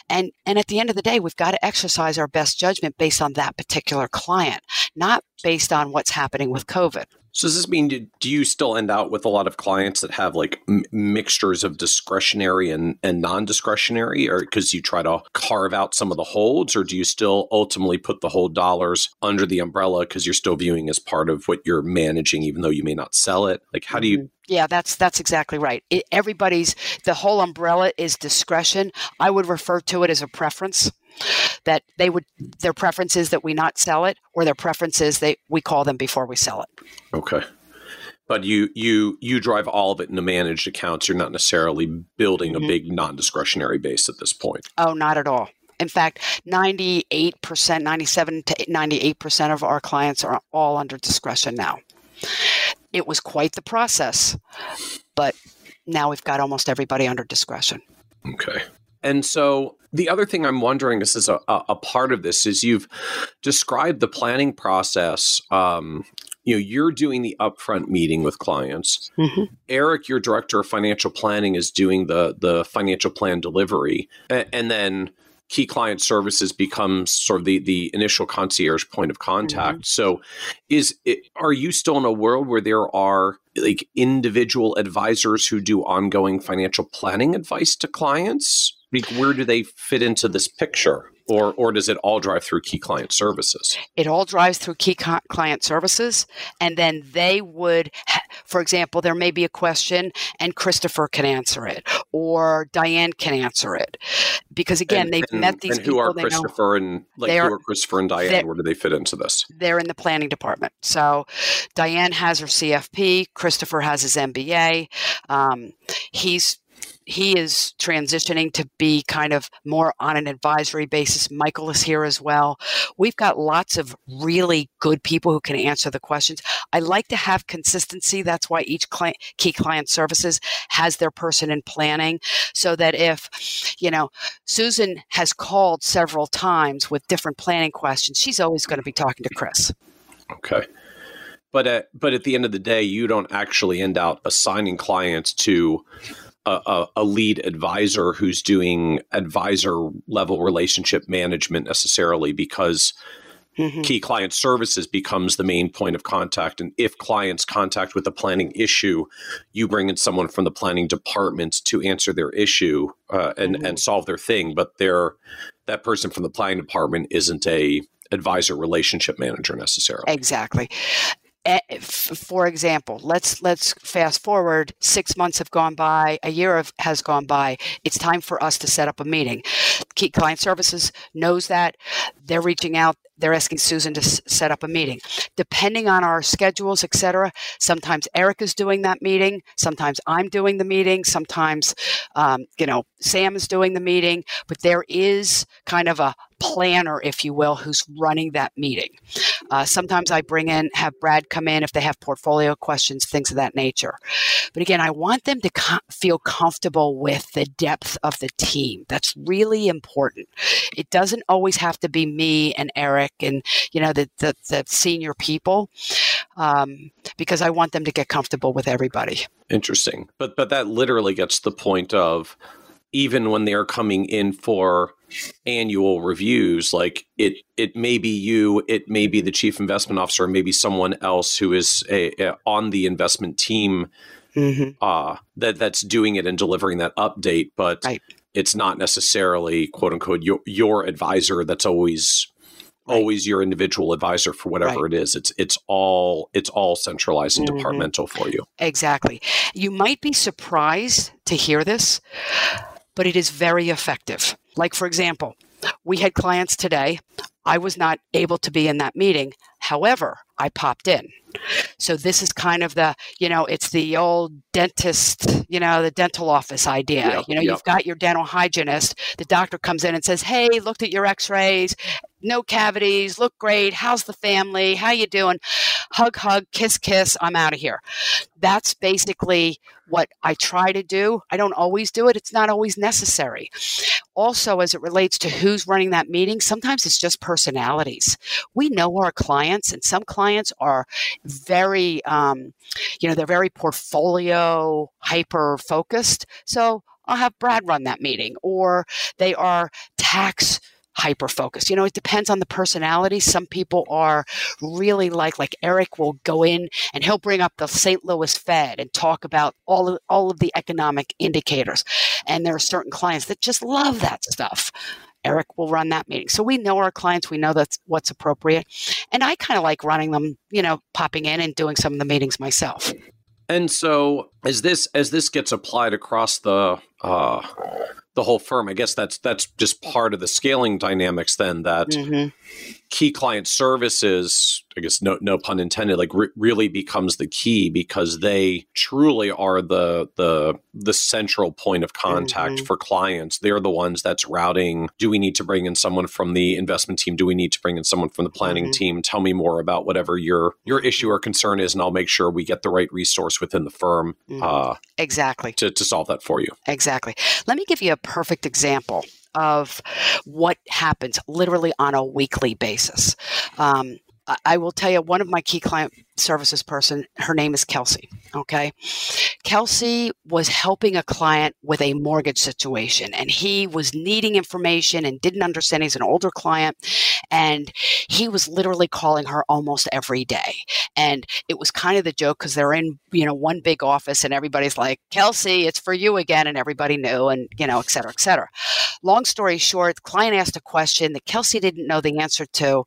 And and at the end of the day, we've got to exercise our best judgment based on that particular client, not based on what's happening with COVID. So does this mean do you still end out with a lot of clients that have like m- mixtures of discretionary and, and non-discretionary or because you try to carve out some of the holds or do you still ultimately put the whole dollars under the umbrella because you're still viewing as part of what you're managing even though you may not sell it? Like how do you mm-hmm. yeah, that's that's exactly right. It, everybody's the whole umbrella is discretion. I would refer to it as a preference that they would their preference is that we not sell it or their preference is they we call them before we sell it. Okay. But you you you drive all of it into managed accounts. You're not necessarily building mm-hmm. a big non-discretionary base at this point. Oh not at all. In fact 98% 97 to 98% of our clients are all under discretion now. It was quite the process but now we've got almost everybody under discretion. Okay and so the other thing I'm wondering is, is a, a part of this is you've described the planning process. Um, you know, you're doing the upfront meeting with clients. Mm-hmm. Eric, your director of financial planning, is doing the the financial plan delivery, and, and then key client services becomes sort of the the initial concierge point of contact. Mm-hmm. So, is it, are you still in a world where there are like individual advisors who do ongoing financial planning advice to clients? Where do they fit into this picture? Or, or does it all drive through key client services? It all drives through key co- client services. And then they would, ha- for example, there may be a question and Christopher can answer it or Diane can answer it. Because again, and, they've and, met these and who people. Are Christopher and like who are Christopher and Diane? Where do they fit into this? They're in the planning department. So Diane has her CFP, Christopher has his MBA. Um, he's he is transitioning to be kind of more on an advisory basis. Michael is here as well. We've got lots of really good people who can answer the questions. I like to have consistency. That's why each client, key client services has their person in planning so that if, you know, Susan has called several times with different planning questions, she's always going to be talking to Chris. Okay but at, but at the end of the day, you don't actually end out assigning clients to a, a, lead advisor who's doing advisor level relationship management necessarily because mm-hmm. key client services becomes the main point of contact and if clients contact with a planning issue you bring in someone from the planning department to answer their issue uh, and mm-hmm. and solve their thing but they're that person from the planning department isn't a advisor relationship manager necessarily exactly for example, let's let's fast forward. Six months have gone by. A year of, has gone by. It's time for us to set up a meeting. Key Client Services knows that. They're reaching out. they're asking Susan to s- set up a meeting. Depending on our schedules, etc. Sometimes Eric is doing that meeting. Sometimes I'm doing the meeting. Sometimes, um, you know, Sam is doing the meeting. But there is kind of a planner, if you will, who's running that meeting. Uh, sometimes I bring in, have Brad come in if they have portfolio questions, things of that nature. But again, I want them to co- feel comfortable with the depth of the team. That's really important. It doesn't always have to be me and Eric and you know the the, the senior people, um, because I want them to get comfortable with everybody. Interesting, but but that literally gets to the point of even when they're coming in for annual reviews like it it may be you it may be the chief investment officer maybe someone else who is a, a, on the investment team mm-hmm. uh, that that's doing it and delivering that update but right. it's not necessarily quote unquote your, your advisor that's always right. always your individual advisor for whatever right. it is it's it's all it's all centralized and mm-hmm. departmental for you exactly you might be surprised to hear this but it is very effective. Like, for example, we had clients today. I was not able to be in that meeting. However, I popped in. So this is kind of the, you know, it's the old dentist, you know, the dental office idea. Yep, you know, yep. you've got your dental hygienist. The doctor comes in and says, "Hey, looked at your X-rays, no cavities, look great. How's the family? How you doing?" Hug, hug, kiss, kiss. I'm out of here. That's basically what I try to do. I don't always do it. It's not always necessary. Also, as it relates to who's running that meeting, sometimes it's just personalities. We know our clients, and some clients are very, um, you know, they're very portfolio hyper focused. So I'll have Brad run that meeting, or they are tax hyper focused. You know, it depends on the personality. Some people are really like like Eric will go in and he'll bring up the St. Louis Fed and talk about all of, all of the economic indicators. And there are certain clients that just love that stuff. Eric will run that meeting. So we know our clients, we know that's what's appropriate. And I kind of like running them, you know, popping in and doing some of the meetings myself. And so as this as this gets applied across the uh the whole firm. I guess that's that's just part of the scaling dynamics. Then that mm-hmm. Key client services, I guess no no pun intended, like re- really becomes the key because they truly are the the the central point of contact mm-hmm. for clients. They're the ones that's routing. Do we need to bring in someone from the investment team? Do we need to bring in someone from the planning mm-hmm. team? Tell me more about whatever your your issue or concern is, and I'll make sure we get the right resource within the firm. Mm-hmm. Uh, exactly to to solve that for you. Exactly. Let me give you a perfect example of what happens literally on a weekly basis. Um, I will tell you one of my key client services person, her name is Kelsey. Okay. Kelsey was helping a client with a mortgage situation and he was needing information and didn't understand. He's an older client and he was literally calling her almost every day. And it was kind of the joke because they're in, you know, one big office and everybody's like, Kelsey, it's for you again. And everybody knew and, you know, et cetera, et cetera. Long story short, client asked a question that Kelsey didn't know the answer to.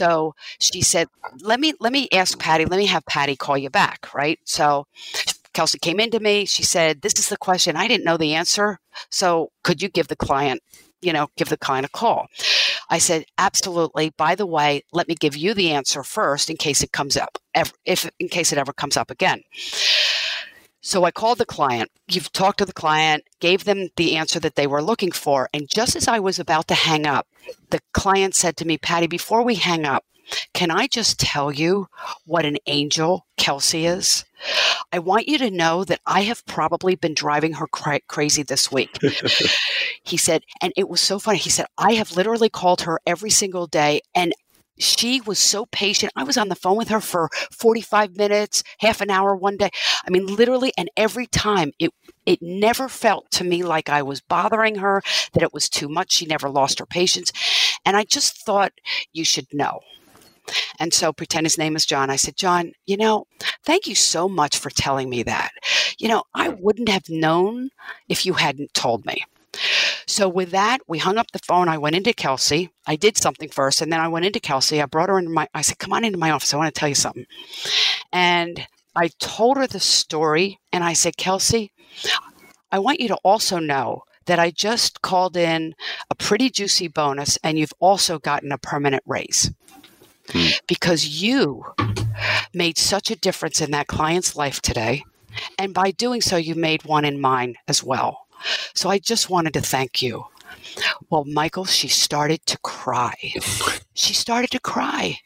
So she said, let me, let me ask Patty, let me have Patty call you back. Right. So Kelsey came into me. She said, This is the question. I didn't know the answer. So could you give the client, you know, give the client a call? I said, Absolutely. By the way, let me give you the answer first in case it comes up, if in case it ever comes up again. So I called the client. You've talked to the client, gave them the answer that they were looking for. And just as I was about to hang up, the client said to me, Patty, before we hang up, can I just tell you what an angel Kelsey is? I want you to know that I have probably been driving her cra- crazy this week. he said, and it was so funny. He said, I have literally called her every single day and she was so patient. I was on the phone with her for 45 minutes, half an hour one day. I mean, literally, and every time it it never felt to me like I was bothering her, that it was too much. She never lost her patience. And I just thought you should know. And so pretend his name is John. I said, John, you know, thank you so much for telling me that. You know, I wouldn't have known if you hadn't told me. So with that, we hung up the phone. I went into Kelsey. I did something first, and then I went into Kelsey. I brought her into my. I said, "Come on into my office. I want to tell you something." And I told her the story, and I said, "Kelsey, I want you to also know that I just called in a pretty juicy bonus and you've also gotten a permanent raise. Hmm. Because you made such a difference in that client's life today. And by doing so, you made one in mine as well. So I just wanted to thank you. Well, Michael, she started to cry. She started to cry.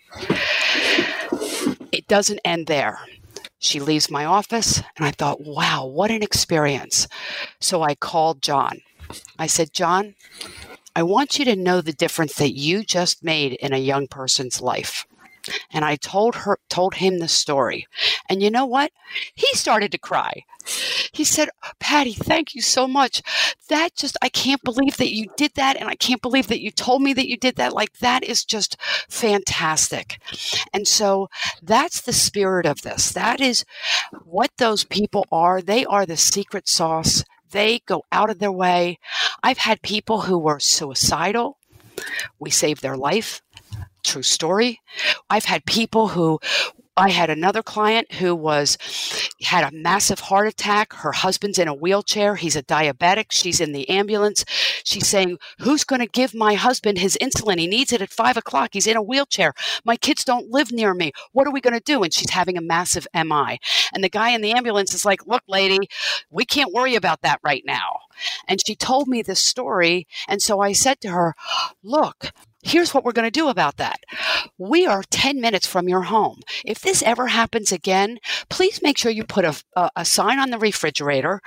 It doesn't end there. She leaves my office, and I thought, wow, what an experience. So I called John. I said, John, I want you to know the difference that you just made in a young person's life. And I told her told him the story. And you know what? He started to cry. He said, Patty, thank you so much. That just, I can't believe that you did that. And I can't believe that you told me that you did that. Like, that is just fantastic. And so that's the spirit of this. That is what those people are. They are the secret sauce. They go out of their way. I've had people who were suicidal. We saved their life true story. I've had people who I had another client who was had a massive heart attack. Her husband's in a wheelchair. He's a diabetic. She's in the ambulance. She's saying, "Who's going to give my husband his insulin? He needs it at five o'clock. He's in a wheelchair. My kids don't live near me. What are we going to do?" And she's having a massive MI. And the guy in the ambulance is like, "Look, lady, we can't worry about that right now." And she told me this story, and so I said to her, "Look." Here's what we're going to do about that. We are 10 minutes from your home. If this ever happens again, please make sure you put a, a, a, sign on the refrigerator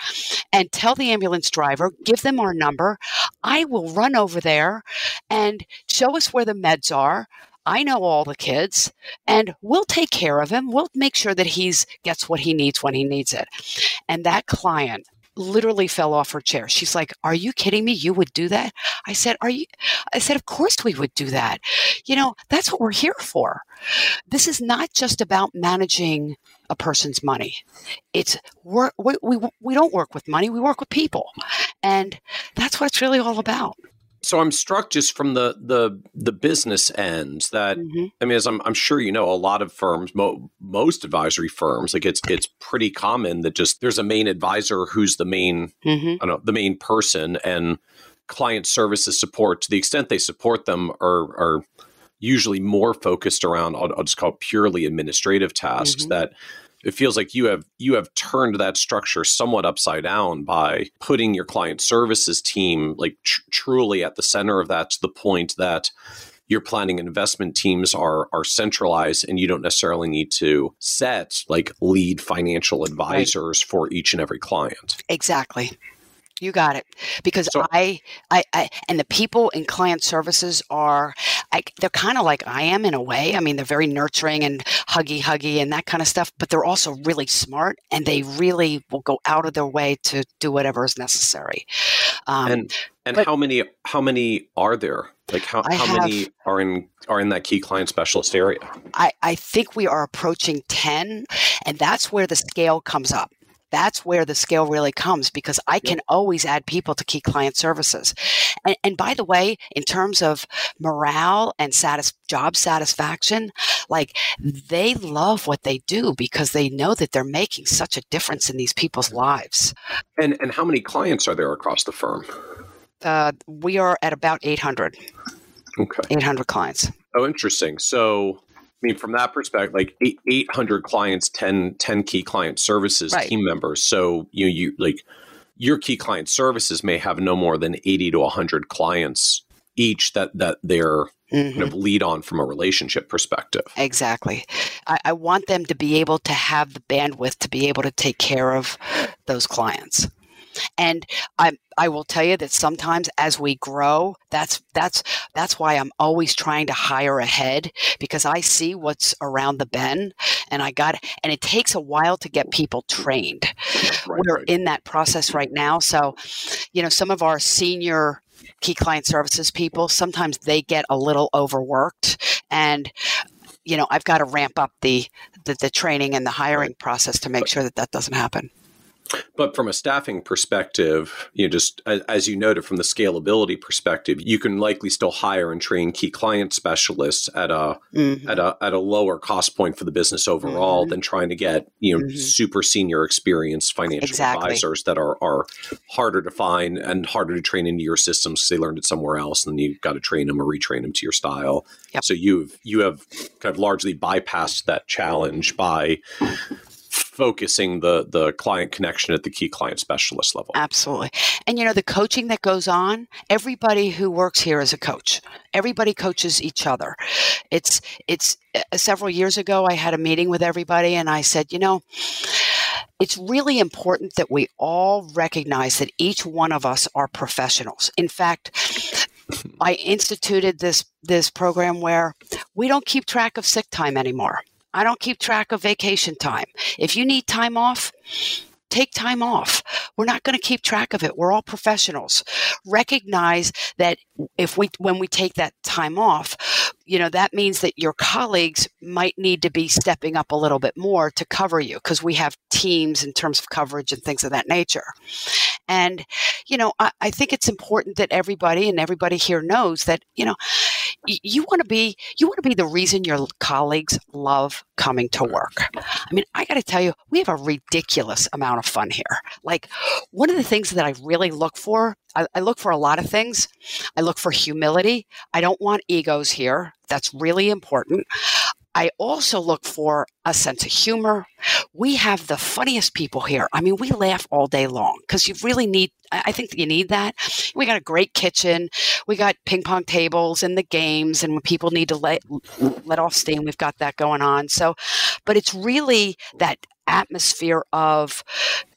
and tell the ambulance driver, give them our number. I will run over there and show us where the meds are. I know all the kids and we'll take care of him. We'll make sure that he's gets what he needs when he needs it. And that client literally fell off her chair. She's like, Are you kidding me? You would do that? I said, Are you? I said, Of course we would do that. You know, that's what we're here for. This is not just about managing a person's money. It's we we, we don't work with money, we work with people. And that's what it's really all about so I'm struck just from the the the business end that mm-hmm. I mean, as I'm, I'm sure you know, a lot of firms, mo- most advisory firms, like it's it's pretty common that just there's a main advisor who's the main, mm-hmm. I don't know, the main person, and client services support to the extent they support them are are usually more focused around I'll, I'll just call it purely administrative tasks mm-hmm. that it feels like you have you have turned that structure somewhat upside down by putting your client services team like tr- truly at the center of that to the point that your planning investment teams are are centralized and you don't necessarily need to set like lead financial advisors right. for each and every client. Exactly. You got it. Because so, I, I, I, and the people in client services are, I, they're kind of like I am in a way. I mean, they're very nurturing and huggy, huggy, and that kind of stuff. But they're also really smart, and they really will go out of their way to do whatever is necessary. Um, and and but, how many how many are there? Like how, how have, many are in are in that key client specialist area? I, I think we are approaching ten, and that's where the scale comes up that's where the scale really comes because I can always add people to key client services. And, and by the way, in terms of morale and satis- job satisfaction, like they love what they do because they know that they're making such a difference in these people's lives. And and how many clients are there across the firm? Uh, we are at about 800. Okay. 800 clients. Oh, interesting. So I mean, from that perspective, like eight, 800 clients, 10, 10 key client services right. team members. So you, you like your key client services may have no more than 80 to 100 clients each that, that they're mm-hmm. kind of mm-hmm. lead on from a relationship perspective. Exactly. I, I want them to be able to have the bandwidth to be able to take care of those clients. And I I will tell you that sometimes as we grow, that's that's that's why I'm always trying to hire ahead because I see what's around the bend and I got and it takes a while to get people trained. Right, We're right. in that process right now. So, you know, some of our senior key client services people, sometimes they get a little overworked and you know, I've got to ramp up the the, the training and the hiring right. process to make sure that that doesn't happen. But from a staffing perspective, you know, just as you noted from the scalability perspective, you can likely still hire and train key client specialists at a mm-hmm. at a at a lower cost point for the business overall mm-hmm. than trying to get you know mm-hmm. super senior experienced financial exactly. advisors that are are harder to find and harder to train into your systems because they learned it somewhere else, and you've got to train them or retrain them to your style. Yep. So you've you have kind of largely bypassed that challenge by focusing the the client connection at the key client specialist level. Absolutely. And you know the coaching that goes on, everybody who works here is a coach. Everybody coaches each other. It's it's uh, several years ago I had a meeting with everybody and I said, you know, it's really important that we all recognize that each one of us are professionals. In fact, I instituted this this program where we don't keep track of sick time anymore. I don't keep track of vacation time. If you need time off, take time off. We're not going to keep track of it. We're all professionals. Recognize that if we when we take that time off, you know, that means that your colleagues might need to be stepping up a little bit more to cover you because we have teams in terms of coverage and things of that nature. And, you know, I, I think it's important that everybody and everybody here knows that, you know, you want to be you want to be the reason your colleagues love coming to work. I mean, I got to tell you, we have a ridiculous amount of fun here. Like one of the things that I really look for, I, I look for a lot of things. I look for humility. I don't want egos here. That's really important. I also look for a sense of humor. We have the funniest people here. I mean, we laugh all day long because you really need, I think you need that. We got a great kitchen. We got ping pong tables and the games. And when people need to let, let off steam, we've got that going on. So, but it's really that atmosphere of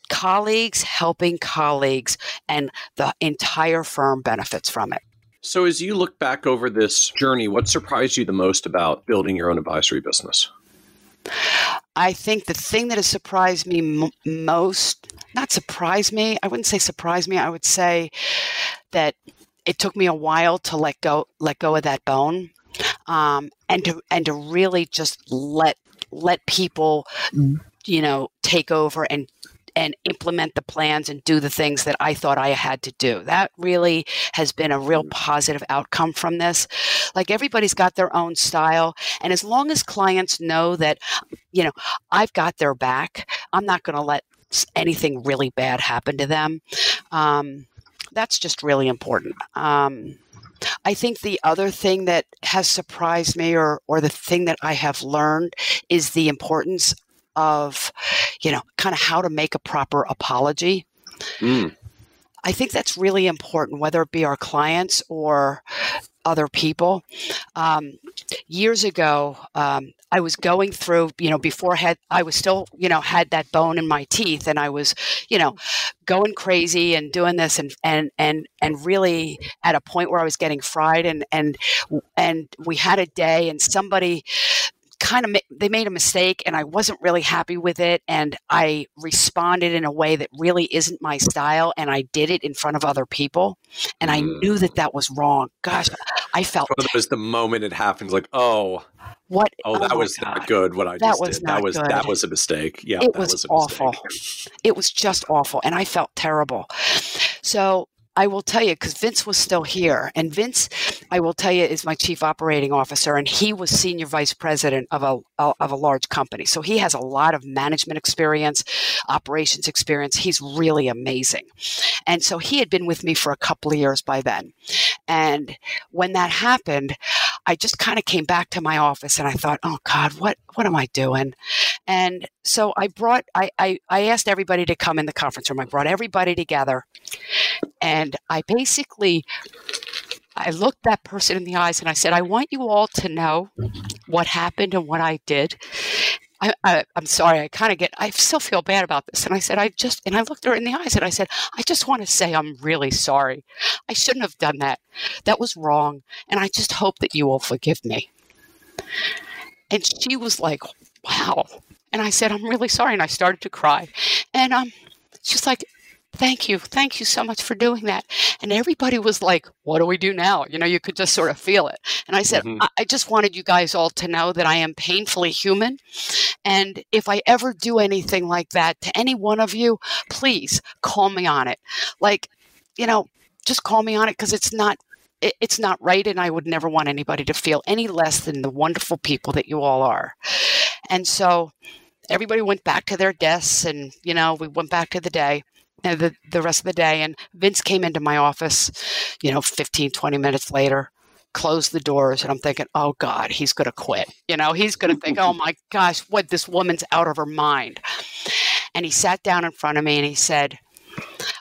colleagues helping colleagues and the entire firm benefits from it. So, as you look back over this journey, what surprised you the most about building your own advisory business? I think the thing that has surprised me m- most, not surprised me, I wouldn't say surprised me, I would say that it took me a while to let go let go of that bone um, and to and to really just let let people you know take over and and implement the plans and do the things that I thought I had to do. That really has been a real mm. positive outcome from this. Like everybody's got their own style. And as long as clients know that, you know, I've got their back, I'm not going to let anything really bad happen to them. Um, that's just really important. Um, I think the other thing that has surprised me or or the thing that I have learned is the importance of, you know, kind of how to make a proper apology. Mm. I think that's really important, whether it be our clients or other people. Um, years ago, um, I was going through, you know, before I had, I was still, you know, had that bone in my teeth, and I was, you know, going crazy and doing this, and and and and really at a point where I was getting fried, and and and we had a day, and somebody kind of ma- they made a mistake and I wasn't really happy with it and I responded in a way that really isn't my style and I did it in front of other people and I knew that mm. that was wrong. Gosh, I felt it was the moment it happens like, "Oh, what Oh, that oh was God. not good what I that just did. That was good. that was a mistake. Yeah, it was, was awful. it was just awful and I felt terrible. So I will tell you because Vince was still here, and Vince, I will tell you, is my chief operating officer, and he was senior vice president of a of a large company. So he has a lot of management experience, operations experience. He's really amazing, and so he had been with me for a couple of years by then. And when that happened, I just kind of came back to my office and I thought, oh God, what what am I doing? And so I brought I, I, I asked everybody to come in the conference room. I brought everybody together and I basically I looked that person in the eyes and I said, I want you all to know what happened and what I did. I, I, am sorry, I kind of get, I still feel bad about this. And I said, I just, and I looked her in the eyes and I said, I just want to say I'm really sorry. I shouldn't have done that. That was wrong. And I just hope that you will forgive me. And she was like, wow. And I said, I'm really sorry. And I started to cry. And um, she's like, thank you. Thank you so much for doing that. And everybody was like, what do we do now? You know, you could just sort of feel it. And I said, mm-hmm. I-, I just wanted you guys all to know that I am painfully human. And if I ever do anything like that to any one of you, please call me on it. Like, you know, just call me on it because it's not it's not right and i would never want anybody to feel any less than the wonderful people that you all are and so everybody went back to their desks and you know we went back to the day and the, the rest of the day. And vince came into my office you know 15 20 minutes later closed the doors. And i'm thinking oh god he's going to quit. You know he's going to think oh my gosh what? This woman's out of her mind. And he sat down in front of me and he said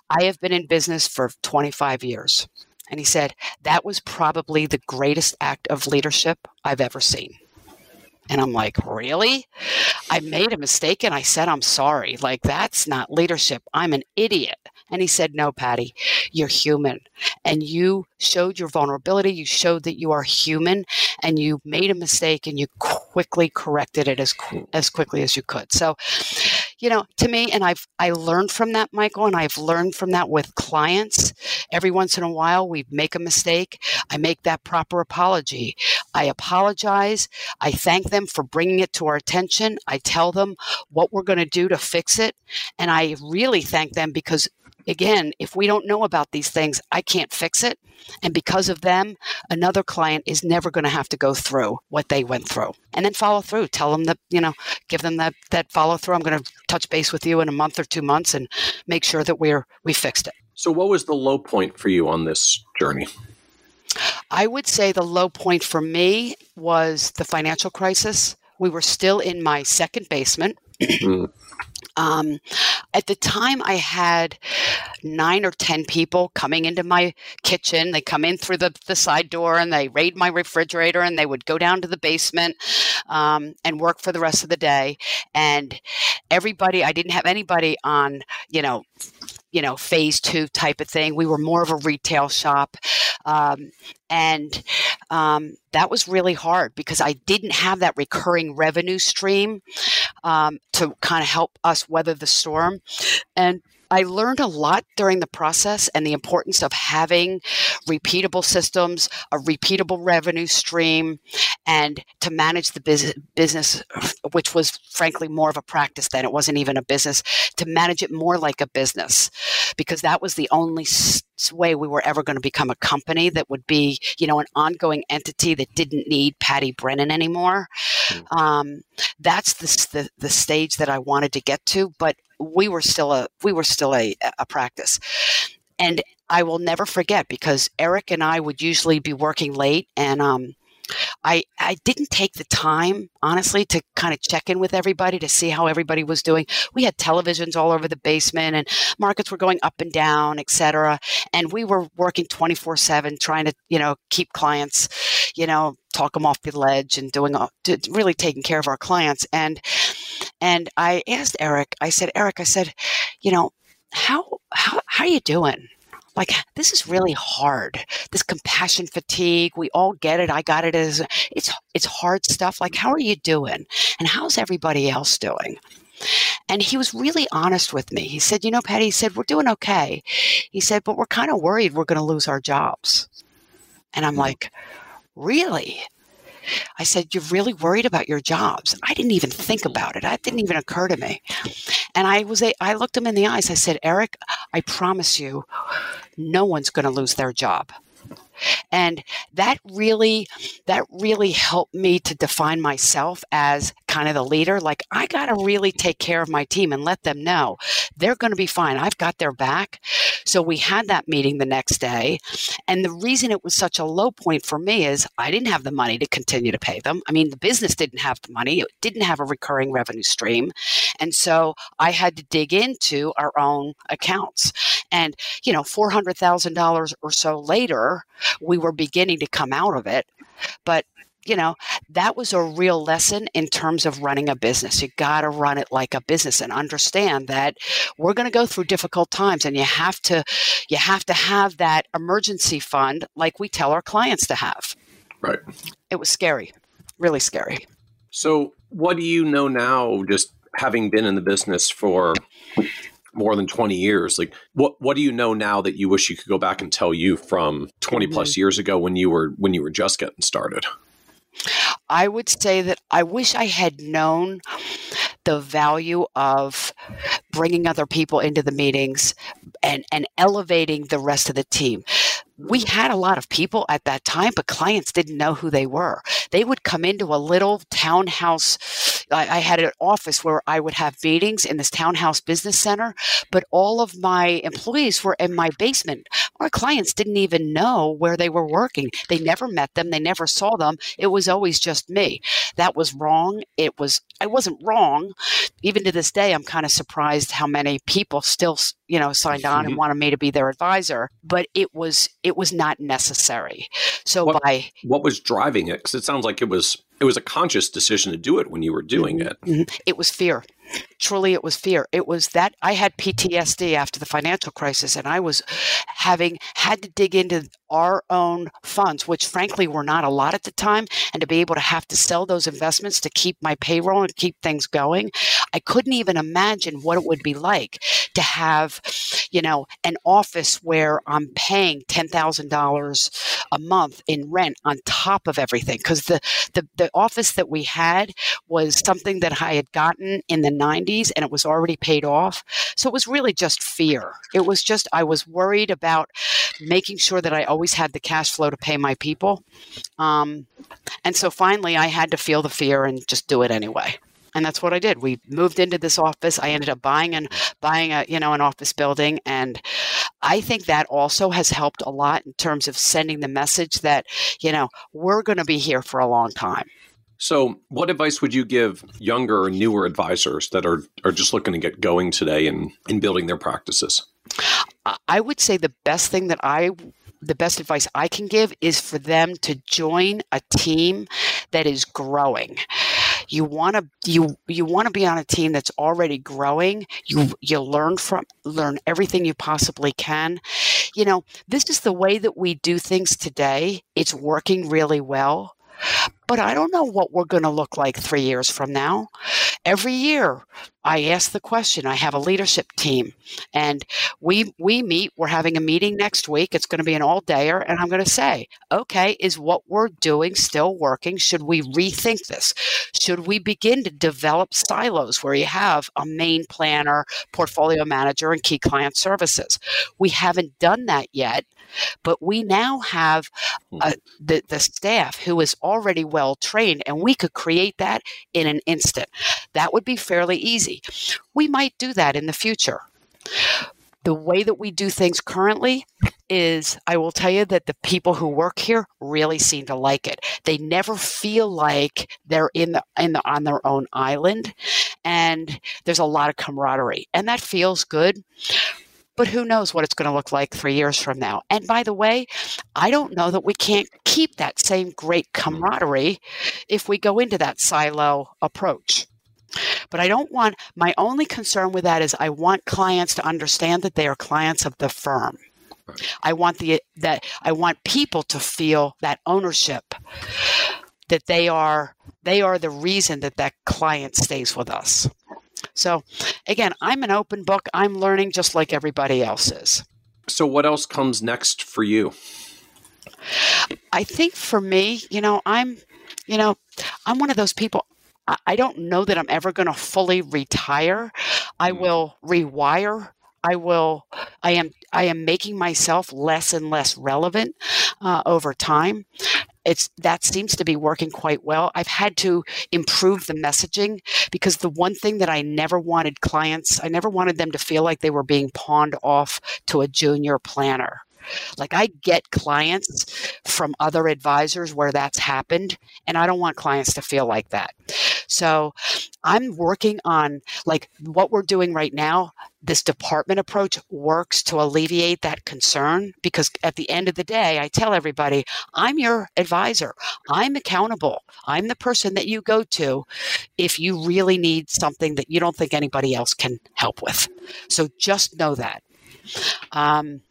i have been in business for 25 years. And he said that was probably the greatest act of leadership i've ever seen and I'm like, really? I made a mistake and I said, I'm sorry. Like, that's not leadership. I'm an idiot. And he said, No, Patty, you're human. And you showed your vulnerability. You showed that you are human and you made a mistake and you quickly corrected it as, as quickly as you could. So, you know, to me, and I've I learned from that, Michael, and I've learned from that with clients. Every once in a while, we make a mistake. I make that proper apology. I apologize. I thank them for bringing it to our attention. I tell them what we're going to do to fix it, and I really thank them because again, if we don't know about these things, I can't fix it. And because of them, another client is never going to have to go through what they went through. And then follow through. Tell them that, you know, give them that, that follow through. I'm going to touch base with you in a month or two months and make sure that we're, we fixed it. So, what was the low point for you on this journey? I would say the low point for me was the financial crisis. We were still in my second basement. Mm-hmm. Um, at the time, I had nine or 10 people coming into my kitchen. They come in through the, the side door and they raid my refrigerator and they would go down to the basement um, and work for the rest of the day. And everybody, I didn't have anybody on, you know, you know, phase two type of thing. We were more of a retail shop. Um, and um, that was really hard because I didn't have that recurring revenue stream um, to kind of help us weather the storm. And I learned a lot during the process and the importance of having repeatable systems, a repeatable revenue stream, and to manage the business, which was frankly more of a practice than it wasn't even a business, to manage it more like a business, because that was the only way we were ever going to become a company that would be, you know, an ongoing entity that didn't need Patty Brennan anymore. Mm. Um, that's the, the, the stage that I wanted to get to, but we were still a we were still a, a practice and i will never forget because eric and i would usually be working late and um, I, I didn't take the time, honestly, to kind of check in with everybody to see how everybody was doing. We had televisions all over the basement and markets were going up and down, et cetera. And we were working 24 seven, trying to, you know, keep clients, you know, talk them off the ledge and doing, all, really taking care of our clients. And and I asked Eric, I said, Eric, I said, you know, how, how, how are you doing? Like, this is really hard. This compassion fatigue, we all get it. I got it as it's, it's hard stuff. Like, how are you doing? And how's everybody else doing? And he was really honest with me. He said, You know, Patty, he said, We're doing okay. He said, But we're kind of worried we're going to lose our jobs. And I'm mm-hmm. like, Really? I said, You're really worried about your jobs. I didn't even think mm-hmm. about it. That didn't even occur to me. And I was a, I looked him in the eyes. I said, Eric, I promise you, no one's going to lose their job and that really that really helped me to define myself as kind of the leader like i got to really take care of my team and let them know they're going to be fine. I've got their back. So we had that meeting the next day and the reason it was such a low point for me is i didn't have the money to continue to pay them. I mean the business didn't have the money it didn't have a recurring revenue stream and so i had to dig into our own accounts and you know $400000 or so later we were beginning to come out of it. But you know, that was a real lesson in terms of running a business. You got to run it like a business and understand that we're going to go through difficult times and you have to you have to have that emergency fund like we tell our clients to have. Right. It was scary. Really scary. So, what do you know now just having been in the business for more than 20 years. Like what what do you know now that you wish you could go back and tell you from 20 mm-hmm. plus years ago when you were when you were just getting started? I would say that I wish I had known the value of bringing other people into the meetings and, and elevating the rest of the team we had a lot of people at that time, but clients didn't know who they were. They would come into a little townhouse. I, I, had an office where I would have meetings in this townhouse business center, but all of my employees were in my basement. Our clients didn't even know where they were working. They never met them. They never saw them. It was always just me. That was wrong. It was, I wasn't wrong. Even to this day, I'm kind of surprised how many people still, you know, signed on and wanted me to be their advisor, but it was, it was not necessary. So what, by what was driving it? Because it sounds like it was it was a conscious decision to do it when you were doing mm-hmm, it. Mm-hmm. It was fear truly it was fear. It was that i had ptsd after the financial crisis and i was having had to dig into our own funds which frankly were not a lot at the time and to be able to have to sell those investments to keep my payroll and keep things going i couldn't even imagine what it would be like to have you know an office where i'm paying $10000 a month in rent on top of everything because the, the the office that we had was something that i had gotten in the 90s and it was already paid off. So it was really just fear. It was just, I was worried about making sure that I always had the cash flow to pay my people. Um, and so finally, I had to feel the fear and just do it anyway and that's what I did. We moved into this office. I ended up buying and buying a you know an office building, and I think that also has helped a lot in terms of sending the message that you know we're going to be here for a long time. So, what advice would you give younger or newer advisors that are, are just looking to get going today and in, in building their practices? I would say the best thing that I the best advice I can give is for them to join a team that is growing. You want to you you want to be on a team that's already growing. You you learn from learn everything you possibly can. You know, this is the way that we do things today. It's working really well. But I don't know what we're going to look like three years from now. Every year, I ask the question. I have a leadership team, and we we meet. We're having a meeting next week. It's going to be an all dayer, and I'm going to say, okay, is what we're doing still working? Should we rethink this? Should we begin to develop silos where you have a main planner, portfolio manager, and key client services? We haven't done that yet. But we now have uh, the, the staff who is already well trained, and we could create that in an instant. That would be fairly easy. We might do that in the future. The way that we do things currently is I will tell you that the people who work here really seem to like it. They never feel like they're in the, in the on their own island and there's a lot of camaraderie and that feels good but who knows what it's going to look like three years from now. And by the way, I don't know that we can't keep that same great mm-hmm. camaraderie if we go into that silo approach. But I don't want, my only concern with that is I want clients to understand that they are clients of the firm. I want the that I want people to feel that ownership that they are they are the reason that that client stays with us. So, again, I'm an open book. I'm learning just like everybody else is. So, what else comes next for you? I think for me, you know, I'm, you know, I'm one of those people. I don't know that I'm ever going to fully retire. I mm. will rewire I will I am I am making myself less and less relevant uh, over time it's that seems to be working quite well. I've had to improve the messaging because the one thing that I never wanted clients, I never wanted them to feel like they were being pawned off to a junior planner. Like I get clients from other advisors where that's happened, and I don't want clients to feel like that. So I'm working on like what we're doing right now. This department approach works to alleviate that concern because at the end of the day, I tell everybody, I'm your advisor. I'm accountable. I'm the person that you go to if you really need something that you don't think anybody else can help with. So just know that. Um,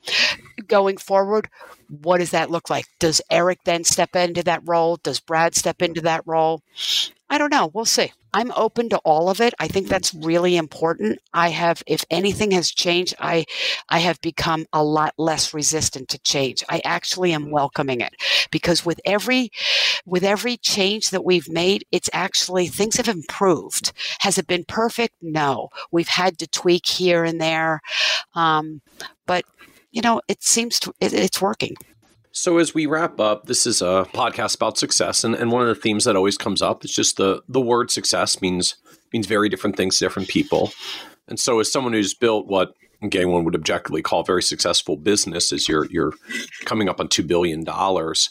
going forward, what does that look like? Does Eric then step into that role? Does Brad step into that role? I don't know. We'll see. I'm open to all of it. I think that's really important. I have, if anything has changed, I, I have become a lot less resistant to change. I actually am welcoming it because with every, with every change that we've made, it's actually things have improved. Has it been perfect? No. We've had to tweak here and there, um, but you know, it seems to it, it's working. So as we wrap up, this is a podcast about success, and, and one of the themes that always comes up is just the the word success means means very different things to different people. And so, as someone who's built what again one would objectively call a very successful business, is you're you're coming up on two billion dollars.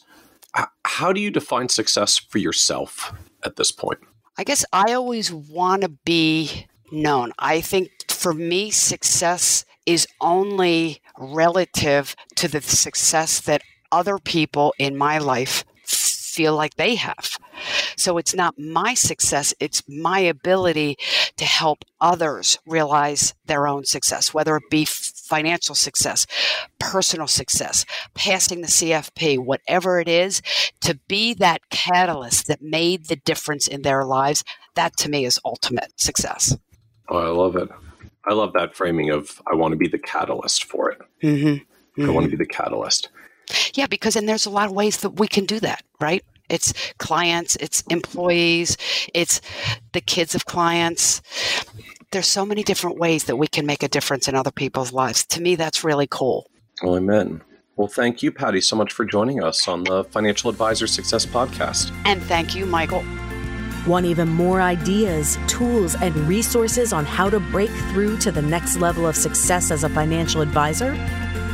How do you define success for yourself at this point? I guess I always want to be known. I think for me, success is only relative to the success that other people in my life feel like they have. So it's not my success, it's my ability to help others realize their own success, whether it be financial success, personal success, passing the CFP, whatever it is, to be that catalyst that made the difference in their lives. That to me is ultimate success. Oh, I love it. I love that framing of I want to be the catalyst for it. Mm-hmm. Mm-hmm. I want to be the catalyst. Yeah, because and there's a lot of ways that we can do that, right? It's clients, it's employees, it's the kids of clients. There's so many different ways that we can make a difference in other people's lives. To me, that's really cool. Well, amen. Well, thank you, Patty, so much for joining us on the Financial Advisor Success Podcast. And thank you, Michael. Want even more ideas, tools, and resources on how to break through to the next level of success as a financial advisor?